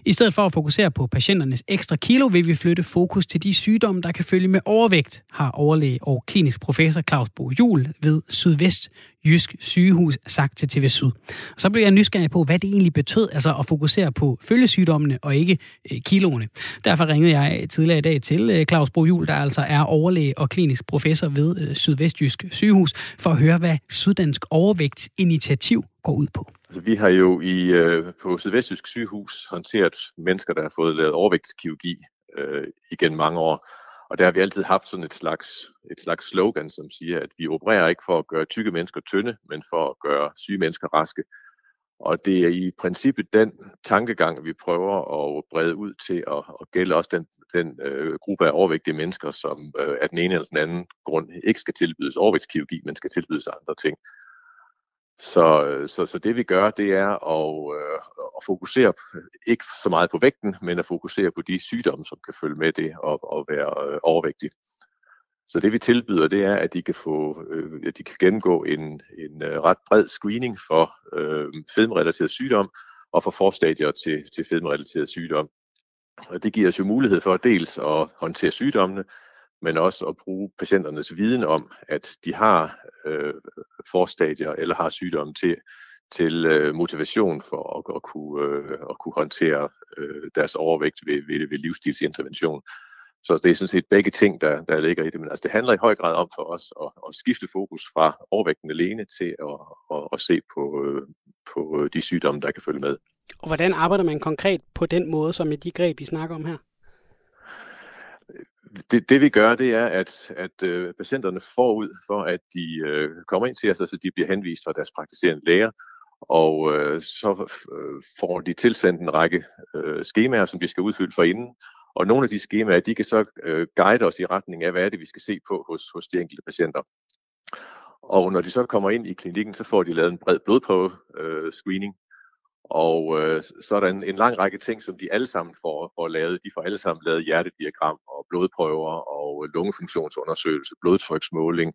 I stedet for at fokusere på patienternes ekstra kilo, vil vi flytte fokus til de sygdomme, der kan følge med overvægt, har overlæge og klinisk professor Claus Bo Jul ved Sydvest Jysk Sygehus sagt til TV Syd. Så blev jeg nysgerrig på, hvad det egentlig betød altså at fokusere på følgesygdommene og ikke øh, kiloene. Derfor ringede jeg tidligere i dag til Øh, Claus Bo der altså er overlæge og klinisk professor ved øh, Sydvestjysk Sygehus, for at høre, hvad Syddansk Overvægtsinitiativ går ud på. Altså, vi har jo i, øh, på Sydvestjysk Sygehus håndteret mennesker, der har fået lavet overvægtskirurgi øh, igen mange år. Og der har vi altid haft sådan et slags, et slags slogan, som siger, at vi opererer ikke for at gøre tykke mennesker tynde, men for at gøre syge mennesker raske. Og det er i princippet den tankegang, vi prøver at brede ud til at, at gælde også den, den øh, gruppe af overvægtige mennesker, som øh, af den ene eller den anden grund ikke skal tilbydes overvægtskirurgi, men skal tilbydes andre ting. Så, øh, så, så det vi gør, det er at, øh, at fokusere ikke så meget på vægten, men at fokusere på de sygdomme, som kan følge med det og, og være øh, overvægtig. Så det vi tilbyder, det er, at de kan få, øh, at de kan gennemgå en, en øh, ret bred screening for øh, fedmerelateret sygdom og for forstadier til, til fedmerelateret sygdom. Og det giver os jo mulighed for dels at håndtere sygdommene, men også at bruge patienternes viden om, at de har øh, forstadier eller har sygdomme til, til øh, motivation for at, at, kunne, øh, at kunne håndtere øh, deres overvægt ved, ved, ved livsstilsintervention. Så det er sådan set begge ting, der, der ligger i det. Men altså, det handler i høj grad om for os at, at skifte fokus fra overvægten alene til at, at, at se på, øh, på de sygdomme, der kan følge med. Og hvordan arbejder man konkret på den måde, som med de greb, vi snakker om her? Det, det vi gør, det er, at, at øh, patienterne forud for, at de øh, kommer ind til os, så de bliver henvist fra deres praktiserende læger, og øh, så øh, får de tilsendt en række øh, skemaer, som de skal udfylde for inden, og nogle af de skemaer, de kan så øh, guide os i retning af, hvad er det, vi skal se på hos, hos de enkelte patienter. Og når de så kommer ind i klinikken, så får de lavet en bred blodprøve øh, screening, og øh, så er der en, en lang række ting, som de alle sammen får, får lavet. De får alle sammen lavet hjertediagram og blodprøver og øh, lungefunktionsundersøgelse, blodtryksmåling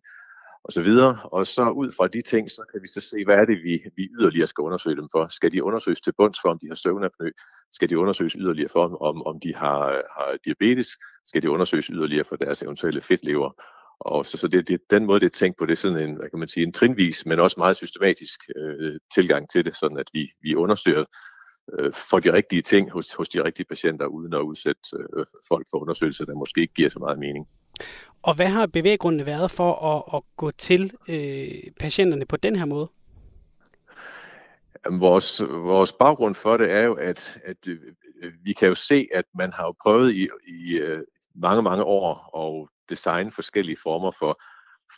og så videre. Og så ud fra de ting, så kan vi så se, hvad er det, vi, vi yderligere skal undersøge dem for. Skal de undersøges til bunds for, om de har søvnapnø? Skal de undersøges yderligere for, om, om de har, har diabetes? Skal de undersøges yderligere for deres eventuelle fedtlever? Og så, så det, det, den måde, det er tænkt på, det er sådan en, hvad kan man sige, en trinvis, men også meget systematisk øh, tilgang til det, sådan at vi, vi undersøger øh, for de rigtige ting hos, hos de rigtige patienter, uden at udsætte øh, folk for undersøgelser, der måske ikke giver så meget mening. Og hvad har bevæggrundene været for at, at gå til øh, patienterne på den her måde? Vores, vores baggrund for det er jo, at, at øh, vi kan jo se, at man har jo prøvet i, i øh, mange, mange år at designe forskellige former for,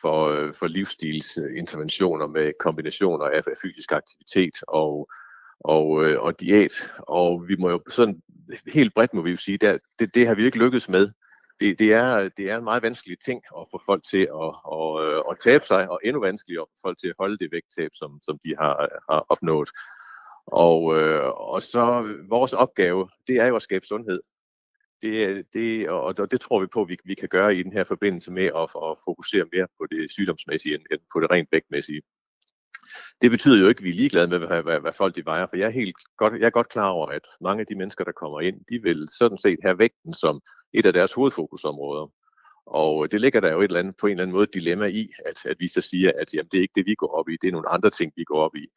for, øh, for livsstilsinterventioner med kombinationer af, af fysisk aktivitet og, og, og diæt. Og vi må jo sådan helt bredt må vi jo sige, at det, det har vi ikke lykkedes med det, det, er, det er en meget vanskelig ting at få folk til at, at, at, at tabe sig, og endnu vanskeligere at få folk til at holde det vægttab, som, som de har, har opnået. Og, øh, og så vores opgave, det er jo at skabe sundhed. Det, det, og det tror vi på, at vi, vi kan gøre i den her forbindelse med at, at fokusere mere på det sygdomsmæssige end på det rent vægtmæssige. Det betyder jo ikke, at vi er ligeglade med, hvad, hvad, hvad folk de vejer, for jeg er, helt godt, jeg er godt klar over, at mange af de mennesker, der kommer ind, de vil sådan set have vægten som et af deres hovedfokusområder. Og det ligger der jo et eller andet, på en eller anden måde dilemma i, at, at vi så siger, at jamen, det er ikke det, vi går op i, det er nogle andre ting, vi går op i.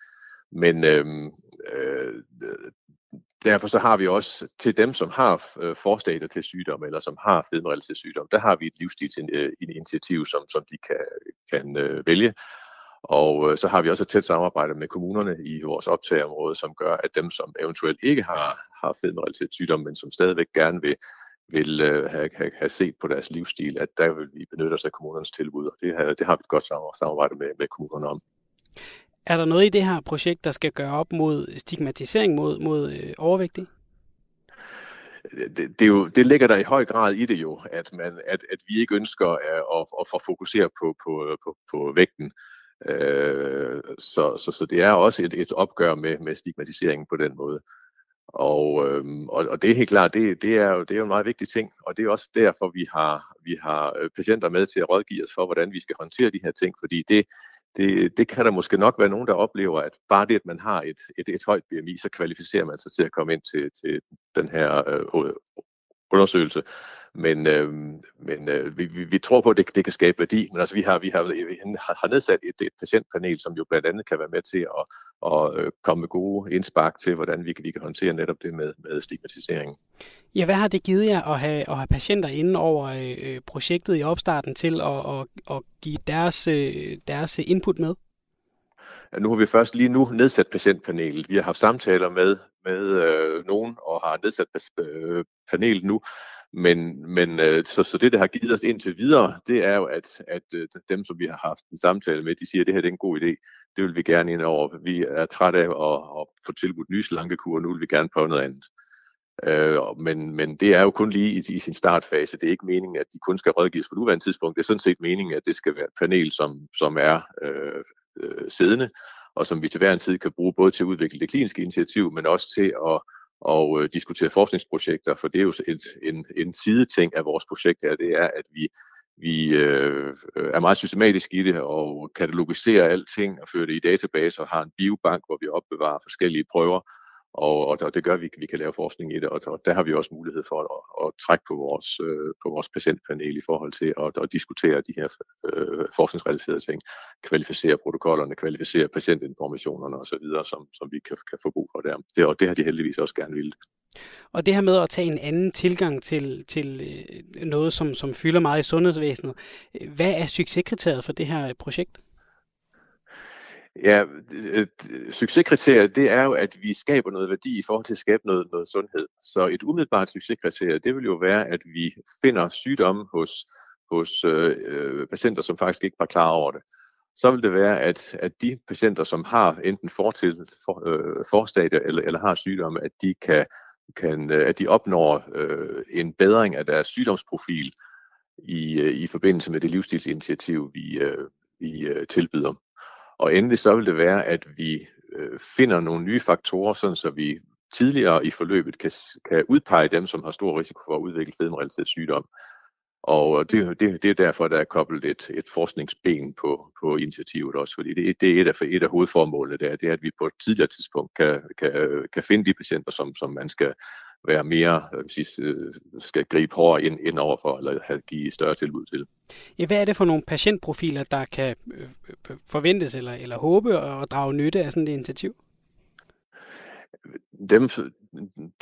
Men øhm, øh, derfor så har vi også til dem, som har øh, forstater til sygdom, eller som har fedmerelateret sygdom, der har vi et livsstilsinitiativ, øh, som, som de kan, kan øh, vælge. Og øh, så har vi også et tæt samarbejde med kommunerne i vores optageområde, som gør, at dem, som eventuelt ikke har, har fedmerelateret sygdom, men som stadigvæk gerne vil vil øh, have, have, have set på deres livsstil, at der vil vi benytte os af kommunernes tilbud, og det, har, det har vi et godt samarbejde med, med kommunerne om. Er der noget i det her projekt, der skal gøre op mod stigmatisering mod, mod øh, overvægtige? Det, det, er jo, det ligger der i høj grad i det jo, at, man, at, at vi ikke ønsker at, at, at, at fokusere på, på, på, på vægten. Øh, så, så, så det er også et, et opgør med, med stigmatiseringen på den måde. Og, øhm, og, og det er helt klart, det, det, er jo, det er jo en meget vigtig ting, og det er også derfor, vi har, vi har øh, patienter med til at rådgive os for, hvordan vi skal håndtere de her ting, fordi det, det, det kan der måske nok være nogen, der oplever, at bare det, at man har et, et, et højt BMI, så kvalificerer man sig til at komme ind til, til den her øh, undersøgelse. Men, øh, men øh, vi, vi, vi tror på, at det, det kan skabe værdi. Men altså, vi har, vi har, vi har nedsat et, et patientpanel, som jo blandt andet kan være med til at, at øh, komme med gode indspark til, hvordan vi kan, vi kan håndtere netop det med, med stigmatisering. Ja, hvad har det givet jer at have, at have patienter inde over øh, øh projektet i opstarten til at, at, at give deres, øh, deres input med? Nu har vi først lige nu nedsat patientpanelet. Vi har haft samtaler med, med øh, nogen og har nedsat øh, panelet nu. Men, men øh, så, så det, der har givet os indtil videre, det er jo, at, at øh, dem, som vi har haft en samtale med, de siger, at det her det er en god idé. Det vil vi gerne ind over. Vi er trætte af at, at få tilbudt nye slankekur, nu vil vi gerne prøve noget andet. Øh, men, men det er jo kun lige i, i sin startfase. Det er ikke meningen, at de kun skal rådgives på nuværende tidspunkt. Det er sådan set meningen, at det skal være et panel, som, som er øh, øh, siddende, og som vi til hver en tid kan bruge både til at udvikle det kliniske initiativ, men også til at og øh, diskutere forskningsprojekter, for det er jo et, en, en sideting af vores projekt her, det er, at vi, vi øh, er meget systematiske i det og katalogiserer alting og fører det i database og har en biobank, hvor vi opbevarer forskellige prøver, og, og det gør, at vi, vi kan lave forskning i det, og, og der har vi også mulighed for at, at trække på vores, øh, på vores patientpanel i forhold til at, at diskutere de her øh, forskningsrelaterede ting, kvalificere protokollerne, kvalificere patientinformationerne osv., som, som vi kan, kan få brug for der. Det, og det har de heldigvis også gerne ville. Og det her med at tage en anden tilgang til, til øh, noget, som, som fylder meget i sundhedsvæsenet, øh, hvad er succeskriteriet for det her projekt? Ja, succeskriteriet, det er jo, at vi skaber noget værdi i forhold til at skabe noget, noget sundhed. Så et umiddelbart succeskriterie, det vil jo være, at vi finder sygdomme hos, hos øh, patienter, som faktisk ikke var klar over det. Så vil det være, at, at de patienter, som har enten fortil, for, øh, forstadier eller, eller har sygdomme, at de kan, kan øh, at de opnår øh, en bedring af deres sygdomsprofil i, øh, i forbindelse med det livsstilsinitiativ, vi, øh, vi øh, tilbyder. Og endelig så vil det være, at vi øh, finder nogle nye faktorer, sådan så vi tidligere i forløbet kan, kan udpege dem, som har stor risiko for at udvikle fedmerelateret sygdom. Og det, det, det er derfor, der er koblet et, et forskningsben på, på initiativet også, fordi det, det er et af, et af hovedformålene der, det er, at vi på et tidligere tidspunkt kan, kan, kan finde de patienter, som, som man skal være mere, sige, øh, skal gribe hårdere ind, ind overfor, eller have, give større tilbud til. Ja, hvad er det for nogle patientprofiler, der kan øh, øh, forventes eller, eller håbe at drage nytte af sådan et initiativ? Dem,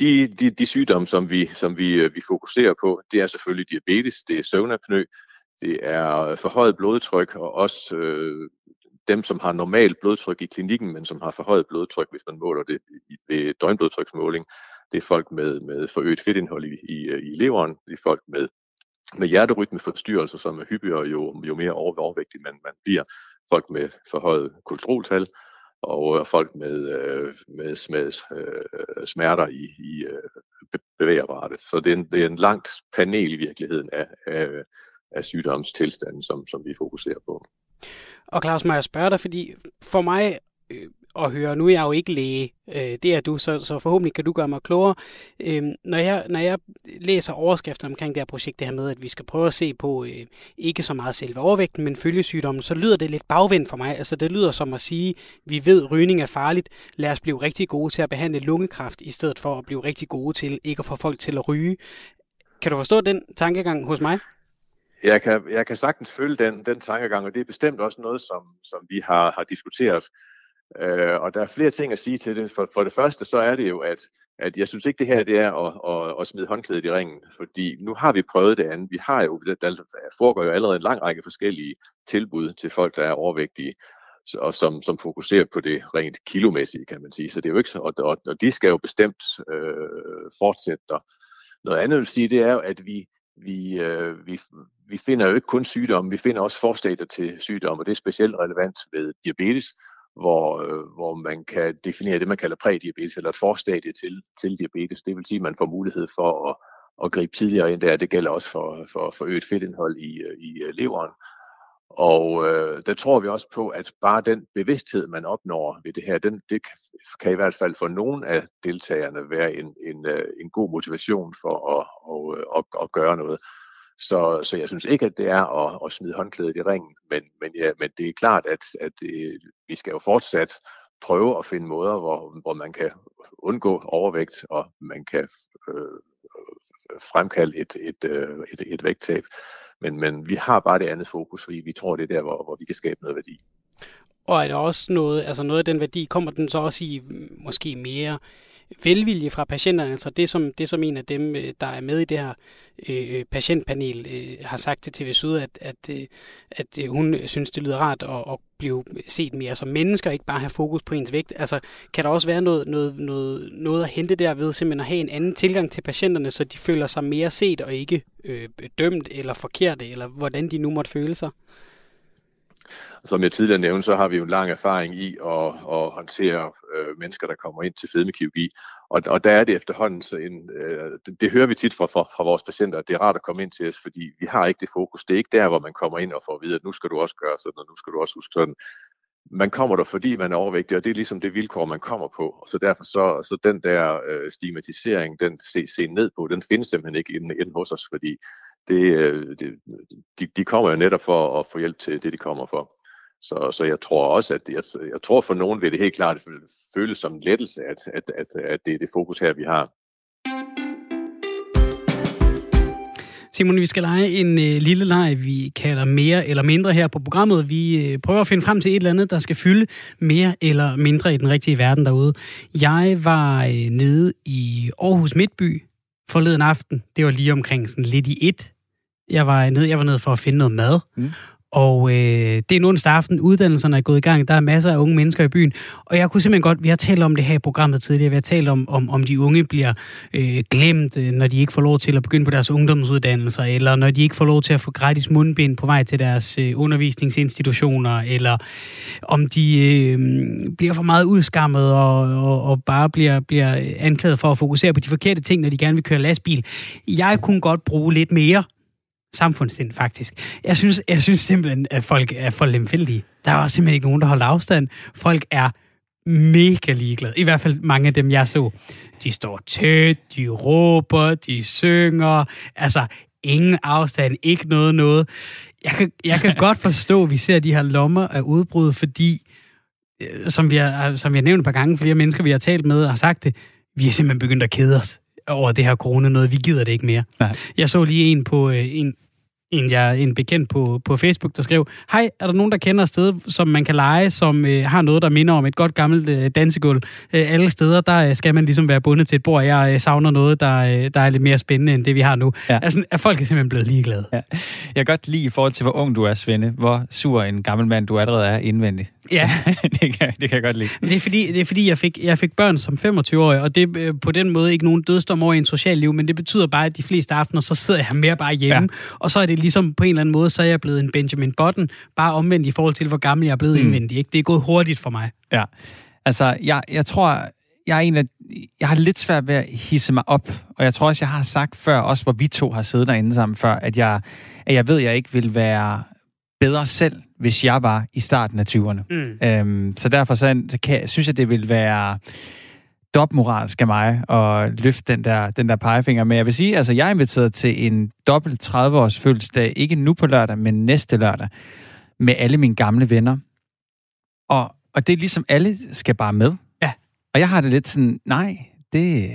de, de, de sygdomme, som vi, som vi, vi fokuserer på, det er selvfølgelig diabetes, det er søvnapnø, det er forhøjet blodtryk, og også øh, dem, som har normalt blodtryk i klinikken, men som har forhøjet blodtryk, hvis man måler det ved døgnblodtryksmåling, det er folk med, med forøget fedtindhold i, i, øh, i leveren, det er folk med, med hjerterytmeforstyrrelser, som er hyppigere, jo, jo mere overvægtig man, man bliver, folk med forhøjet kolesteroltal, og øh, folk med, øh, med, med øh, smerter i, i øh, bevægeapparatet. Så det er, en, det er en langt panel i virkeligheden af, af, af sygdomstilstanden, som, som vi fokuserer på. Og Claus, må jeg spørge dig, fordi for mig øh, at høre. Nu er jeg jo ikke læge, øh, det er du, så, så forhåbentlig kan du gøre mig klogere. Øh, når, jeg, når jeg læser overskrifter omkring det her projekt, det her med, at vi skal prøve at se på øh, ikke så meget selve overvægten, men følgesygdommen, så lyder det lidt bagvendt for mig. Altså det lyder som at sige, vi ved, rygning er farligt, lad os blive rigtig gode til at behandle lungekræft, i stedet for at blive rigtig gode til ikke at få folk til at ryge. Kan du forstå den tankegang hos mig? Jeg kan, jeg kan sagtens følge den, den tankegang, og det er bestemt også noget, som, som vi har, har diskuteret Øh, og der er flere ting at sige til det. For, for det første, så er det jo, at, at jeg synes ikke, det her det er at, at, at smide håndklædet i ringen, fordi nu har vi prøvet det andet. Vi har jo, der foregår jo allerede en lang række forskellige tilbud til folk, der er overvægtige, og som, som fokuserer på det rent kilomæssige, kan man sige. Så det er jo ikke, og, og, og de skal jo bestemt øh, fortsætte der. Noget andet vil sige, det er jo, at vi, vi, øh, vi, vi finder jo ikke kun sygdomme, vi finder også forstadier til sygdomme, og det er specielt relevant ved diabetes, hvor, øh, hvor man kan definere det, man kalder prædiabetes, eller et forstadie til, til diabetes. Det vil sige, at man får mulighed for at, at gribe tidligere ind der. Det gælder også for, for, for øget fedtindhold i, øh, i øh, leveren. Og øh, der tror vi også på, at bare den bevidsthed, man opnår ved det her, den, det kan, kan i hvert fald for nogle af deltagerne være en, en, øh, en god motivation for at, at, at, at gøre noget. Så, så jeg synes ikke, at det er at, at smide håndklædet i ringen, men, men, ja, men det er klart, at, at det, vi skal jo fortsat prøve at finde måder, hvor, hvor man kan undgå overvægt, og man kan øh, øh, fremkalde et, et, øh, et, et vægttab. Men, men vi har bare det andet fokus, fordi vi tror, det er der, hvor, hvor vi kan skabe noget værdi. Og er der også noget, altså noget af den værdi, kommer den så også i måske mere velvilje fra patienterne, altså det som, det som en af dem, øh, der er med i det her øh, øh patientpanel, øh, har sagt til TV Syd, at, at, øh, at øh, hun synes, det lyder rart at, at blive set mere som mennesker, ikke bare have fokus på ens vægt. Altså, kan der også være noget, noget, noget, noget at hente derved, simpelthen at have en anden tilgang til patienterne, så de føler sig mere set og ikke øh, dømt eller forkerte, eller hvordan de nu måtte føle sig? Som jeg tidligere nævnte, så har vi jo en lang erfaring i at, at håndtere øh, mennesker, der kommer ind til fedmekirurgi. Og, og der er det efterhånden, så en, øh, det, det hører vi tit fra, fra, fra vores patienter, at det er rart at komme ind til os, fordi vi har ikke det fokus. Det er ikke der, hvor man kommer ind og får at vide, at nu skal du også gøre sådan, og nu skal du også huske sådan. Man kommer der, fordi man er overvægtig, og det er ligesom det vilkår, man kommer på. Og så derfor så, så den der øh, stigmatisering, den se, se ned på, den findes simpelthen ikke inden, inden hos os, fordi det, øh, det, de, de kommer jo netop for at få hjælp til det, de kommer for. Så, så jeg tror også, at jeg, jeg tror for nogen vil det helt klart føles som en lettelse, at, at, at, at det er det fokus her, vi har. Simon, vi skal lege en øh, lille leg, vi kalder mere eller mindre her på programmet. Vi øh, prøver at finde frem til et eller andet, der skal fylde mere eller mindre i den rigtige verden derude. Jeg var øh, nede i Aarhus Midtby forleden aften. Det var lige omkring sådan lidt i et. Jeg var nede, jeg var nede for at finde noget mad. Mm. Og øh, det er en aften, uddannelserne er gået i gang, der er masser af unge mennesker i byen, og jeg kunne simpelthen godt, vi har talt om det her i programmet tidligere, vi har talt om, om, om de unge bliver øh, glemt, øh, når de ikke får lov til at begynde på deres ungdomsuddannelser, eller når de ikke får lov til at få gratis mundbind på vej til deres øh, undervisningsinstitutioner, eller om de øh, bliver for meget udskammet og, og, og bare bliver, bliver anklaget for at fokusere på de forkerte ting, når de gerne vil køre lastbil. Jeg kunne godt bruge lidt mere samfundssind, faktisk. Jeg synes, jeg synes simpelthen, at folk er for lemfældige. Der er også simpelthen ikke nogen, der holder afstand. Folk er mega ligeglade. I hvert fald mange af dem, jeg så. De står tæt, de råber, de synger. Altså, ingen afstand, ikke noget noget. Jeg kan, jeg kan godt forstå, at vi ser de her lommer af udbrud, fordi, øh, som vi, har, som vi har nævnt et par gange, flere mennesker, vi har talt med, har sagt det, vi er simpelthen begyndt at kede os over det her corona noget. Vi gider det ikke mere. Nej. Jeg så lige en på øh, en, en, jeg, en bekendt på, på Facebook, der skrev, Hej, er der nogen, der kender et sted, som man kan lege, som øh, har noget, der minder om et godt gammelt øh, dansegulv? Øh, alle steder, der øh, skal man ligesom være bundet til et bord. Jeg øh, savner noget, der, øh, der er lidt mere spændende, end det vi har nu. Ja. Altså, at folk er simpelthen blevet ligeglade. Ja. Jeg kan godt lide i forhold til, hvor ung du er, Svende, hvor sur en gammel mand du allerede er indvendigt. Ja. det, kan, det kan jeg godt lide. Det er fordi, det er fordi jeg, fik, jeg fik børn som 25-årig, og det er øh, på den måde ikke nogen dødsdom over i en social liv, men det betyder bare, at de fleste aftener, så sidder jeg mere bare hjemme, ja. og så er det ligesom på en eller anden måde, så er jeg blevet en Benjamin Button, bare omvendt i forhold til, hvor gammel jeg er blevet mm. indvendig. Ikke? Det er gået hurtigt for mig. Ja, altså jeg, jeg tror, jeg er en af, jeg har lidt svært ved at hisse mig op, og jeg tror også, jeg har sagt før, også hvor vi to har siddet derinde sammen før, at jeg, at jeg ved, at jeg ikke vil være bedre selv, hvis jeg var i starten af 20'erne. Mm. Øhm, så derfor så, så kan, synes jeg, det vil være dobbeltmoralsk af mig at løfte den der, den der pegefinger. Men jeg vil sige, altså jeg er inviteret til en dobbelt 30-års fødselsdag, ikke nu på lørdag, men næste lørdag, med alle mine gamle venner. Og, og det er ligesom, alle skal bare med. Ja. Og jeg har det lidt sådan, nej, det,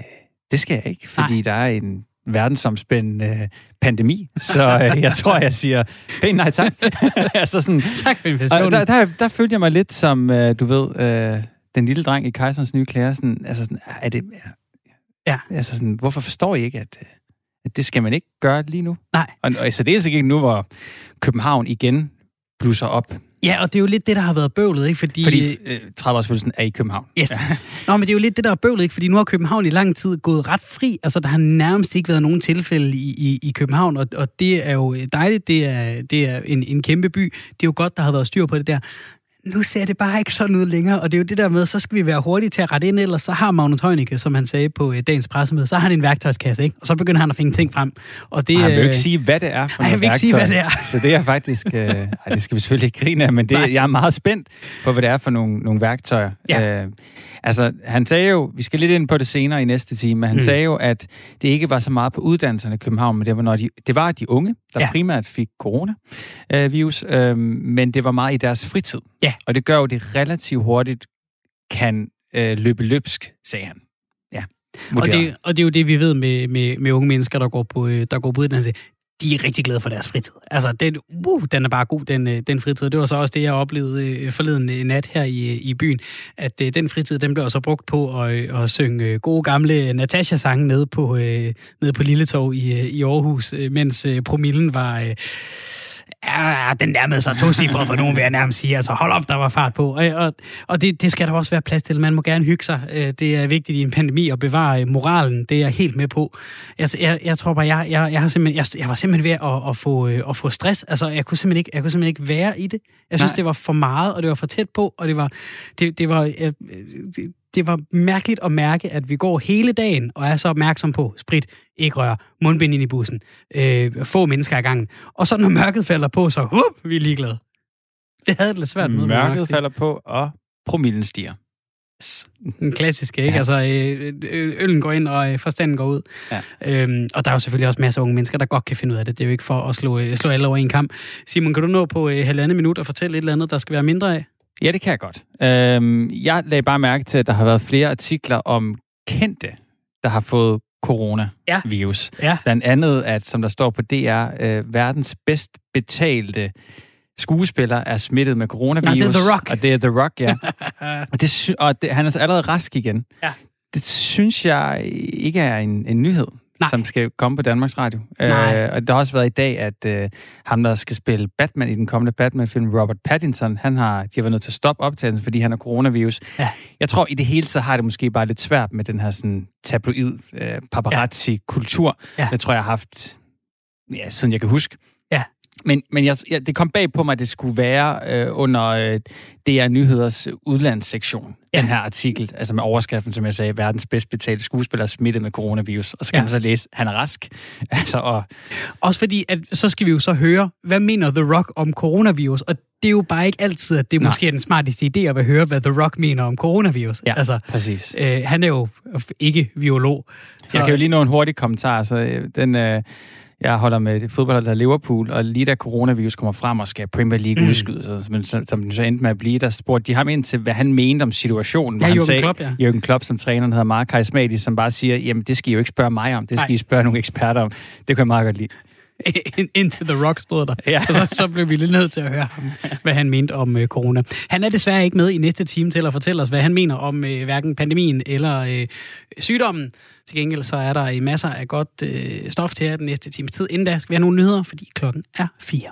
det skal jeg ikke, fordi nej. der er en verdensomspændende pandemi. Så øh, jeg tror, jeg siger pænt nej tak. altså sådan, tak for invitationen. Der, der, der følte jeg mig lidt som, øh, du ved, øh, den lille dreng i Kejserens nye klæder. Sådan, altså sådan, er det... Ja. Altså sådan, hvorfor forstår I ikke, at, at det skal man ikke gøre lige nu? Nej. Og, og så det er ikke nu, hvor København igen blusser op. Ja, og det er jo lidt det, der har været bøvlet, ikke? Fordi, fordi øh, 30-årsfølelsen er i København. Yes. Ja. Nå, men det er jo lidt det, der er bøvlet, ikke? Fordi nu har København i lang tid gået ret fri. Altså, der har nærmest ikke været nogen tilfælde i, i, i København, og, og det er jo dejligt. Det er, det er en, en kæmpe by. Det er jo godt, der har været styr på det der nu ser det bare ikke sådan ud længere, og det er jo det der med, så skal vi være hurtige til at rette ind, ellers så har Magnus Heunicke, som han sagde på øh, dagens pressemøde, så har han en værktøjskasse, ikke? Og så begynder han at finde ting frem. Og det, han vil jo ikke sige, hvad det er for nej, han vil ikke sige, hvad det er. Så det er faktisk, øh, ej, det skal vi selvfølgelig ikke grine af, men det, jeg er meget spændt på, hvad det er for nogle, nogle værktøjer. Ja. Øh, Altså, han sagde jo, vi skal lidt ind på det senere i næste time, men han mm. sagde jo, at det ikke var så meget på uddannelserne i København, men det var, når de, det var de unge, der ja. primært fik coronavirus, øh, men det var meget i deres fritid. Ja. Og det gør jo, det relativt hurtigt kan øh, løbe løbsk, sagde han. Ja. Og det, og det er jo det, vi ved med, med, med unge mennesker, der går på, øh, der går på uddannelse de er rigtig glade for deres fritid. Altså, den, uh, den er bare god, den, øh, den fritid. Det var så også det, jeg oplevede øh, forleden nat her i, i byen, at den fritid, den blev også brugt på at, at synge gode gamle Natasha-sange nede på, nede på Lilletov i, i Aarhus, mens promillen var ja, den nærmede sig to cifre for nogen, vil jeg nærmest sige. Altså, hold op, der var fart på. Og, og, og det, det skal der også være plads til. Man må gerne hygge sig. Øh, det er vigtigt i en pandemi at bevare moralen. Det er jeg helt med på. Jeg, jeg, jeg tror bare, jeg, jeg, jeg, har simpelthen, jeg, jeg var simpelthen ved at, at, få, øh, at få stress. Altså, jeg kunne, simpelthen ikke, jeg kunne simpelthen ikke være i det. Jeg synes, Nej. det var for meget, og det var for tæt på, og det var... Det, det var jeg, det, det var mærkeligt at mærke, at vi går hele dagen og er så opmærksom på sprit, ikke rør, mundbind ind i bussen, øh, få mennesker i gangen. Og så når mørket falder på, så hup, vi er ligeglade. Det havde det lidt svært med. Mørket falder på, og promillen stiger. Den klassiske, ikke? Ja. Altså, øh, øllen går ind, og øh, forstanden går ud. Ja. Øhm, og der er jo selvfølgelig også masser af unge mennesker, der godt kan finde ud af det. Det er jo ikke for at slå, slå alle over en kamp. Simon, kan du nå på øh, halvandet minut og fortælle et eller andet, der skal være mindre af? Ja, det kan jeg godt. Øhm, jeg lagde bare mærke til, at der har været flere artikler om kendte, der har fået coronavirus. Ja. Ja. Blandt andet, at som der står på DR, øh, verdens bedst betalte skuespiller er smittet med coronavirus. Nej, det er The Rock. Og det er The Rock, ja. og det, og det, han er så allerede rask igen. Ja. Det synes jeg ikke er en, en nyhed. Nej. som skal komme på Danmarks Radio. Øh, og der har også været i dag, at øh, ham, der skal spille Batman i den kommende Batman-film, Robert Pattinson, han har, de har været nødt til at stoppe optagelsen, fordi han har coronavirus. Ja. Jeg tror, i det hele så har det måske bare lidt svært med den her sådan, tabloid øh, paparazzi-kultur. Ja. Det tror jeg har haft, ja, siden jeg kan huske. Men, men jeg, jeg, det kom bag på mig, at det skulle være øh, under øh, DR Nyheders udlandssektion, ja. den her artikel, altså med overskriften, som jeg sagde, verdens bedst betalte skuespiller smittet med coronavirus. Og så kan ja. man så læse, han er rask. altså, og... Også fordi, at så skal vi jo så høre, hvad mener The Rock om coronavirus? Og det er jo bare ikke altid, at det er Nej. måske den smarteste idé at høre, hvad The Rock mener om coronavirus. Ja, altså, præcis. Øh, han er jo ikke biolog. Så... Jeg kan jo lige nå en hurtig kommentar. Så øh, den... Øh, jeg holder med fodbold, der Liverpool, og lige da coronavirus kommer frem og skal Premier League mm. udskydes, men som, som så endte med at blive, der spurgte de ham ind til, hvad han mente om situationen. Ja, han Jürgen Klopp, ja. Jürgen Klopp, som træneren hedder meget karismatisk, som bare siger, jamen det skal I jo ikke spørge mig om, det skal Nej. I spørge nogle eksperter om. Det kan jeg meget godt lide. indtil The Rock stod der. Ja. Og så, så blev vi lidt nødt til at høre ham, hvad han mente om øh, corona. Han er desværre ikke med i næste time til at fortælle os, hvad han mener om øh, hverken pandemien eller øh, sygdommen. Til gengæld så er der masser af godt øh, stof til jer den næste times tid. Inden da skal vi have nogle nyheder, fordi klokken er fire.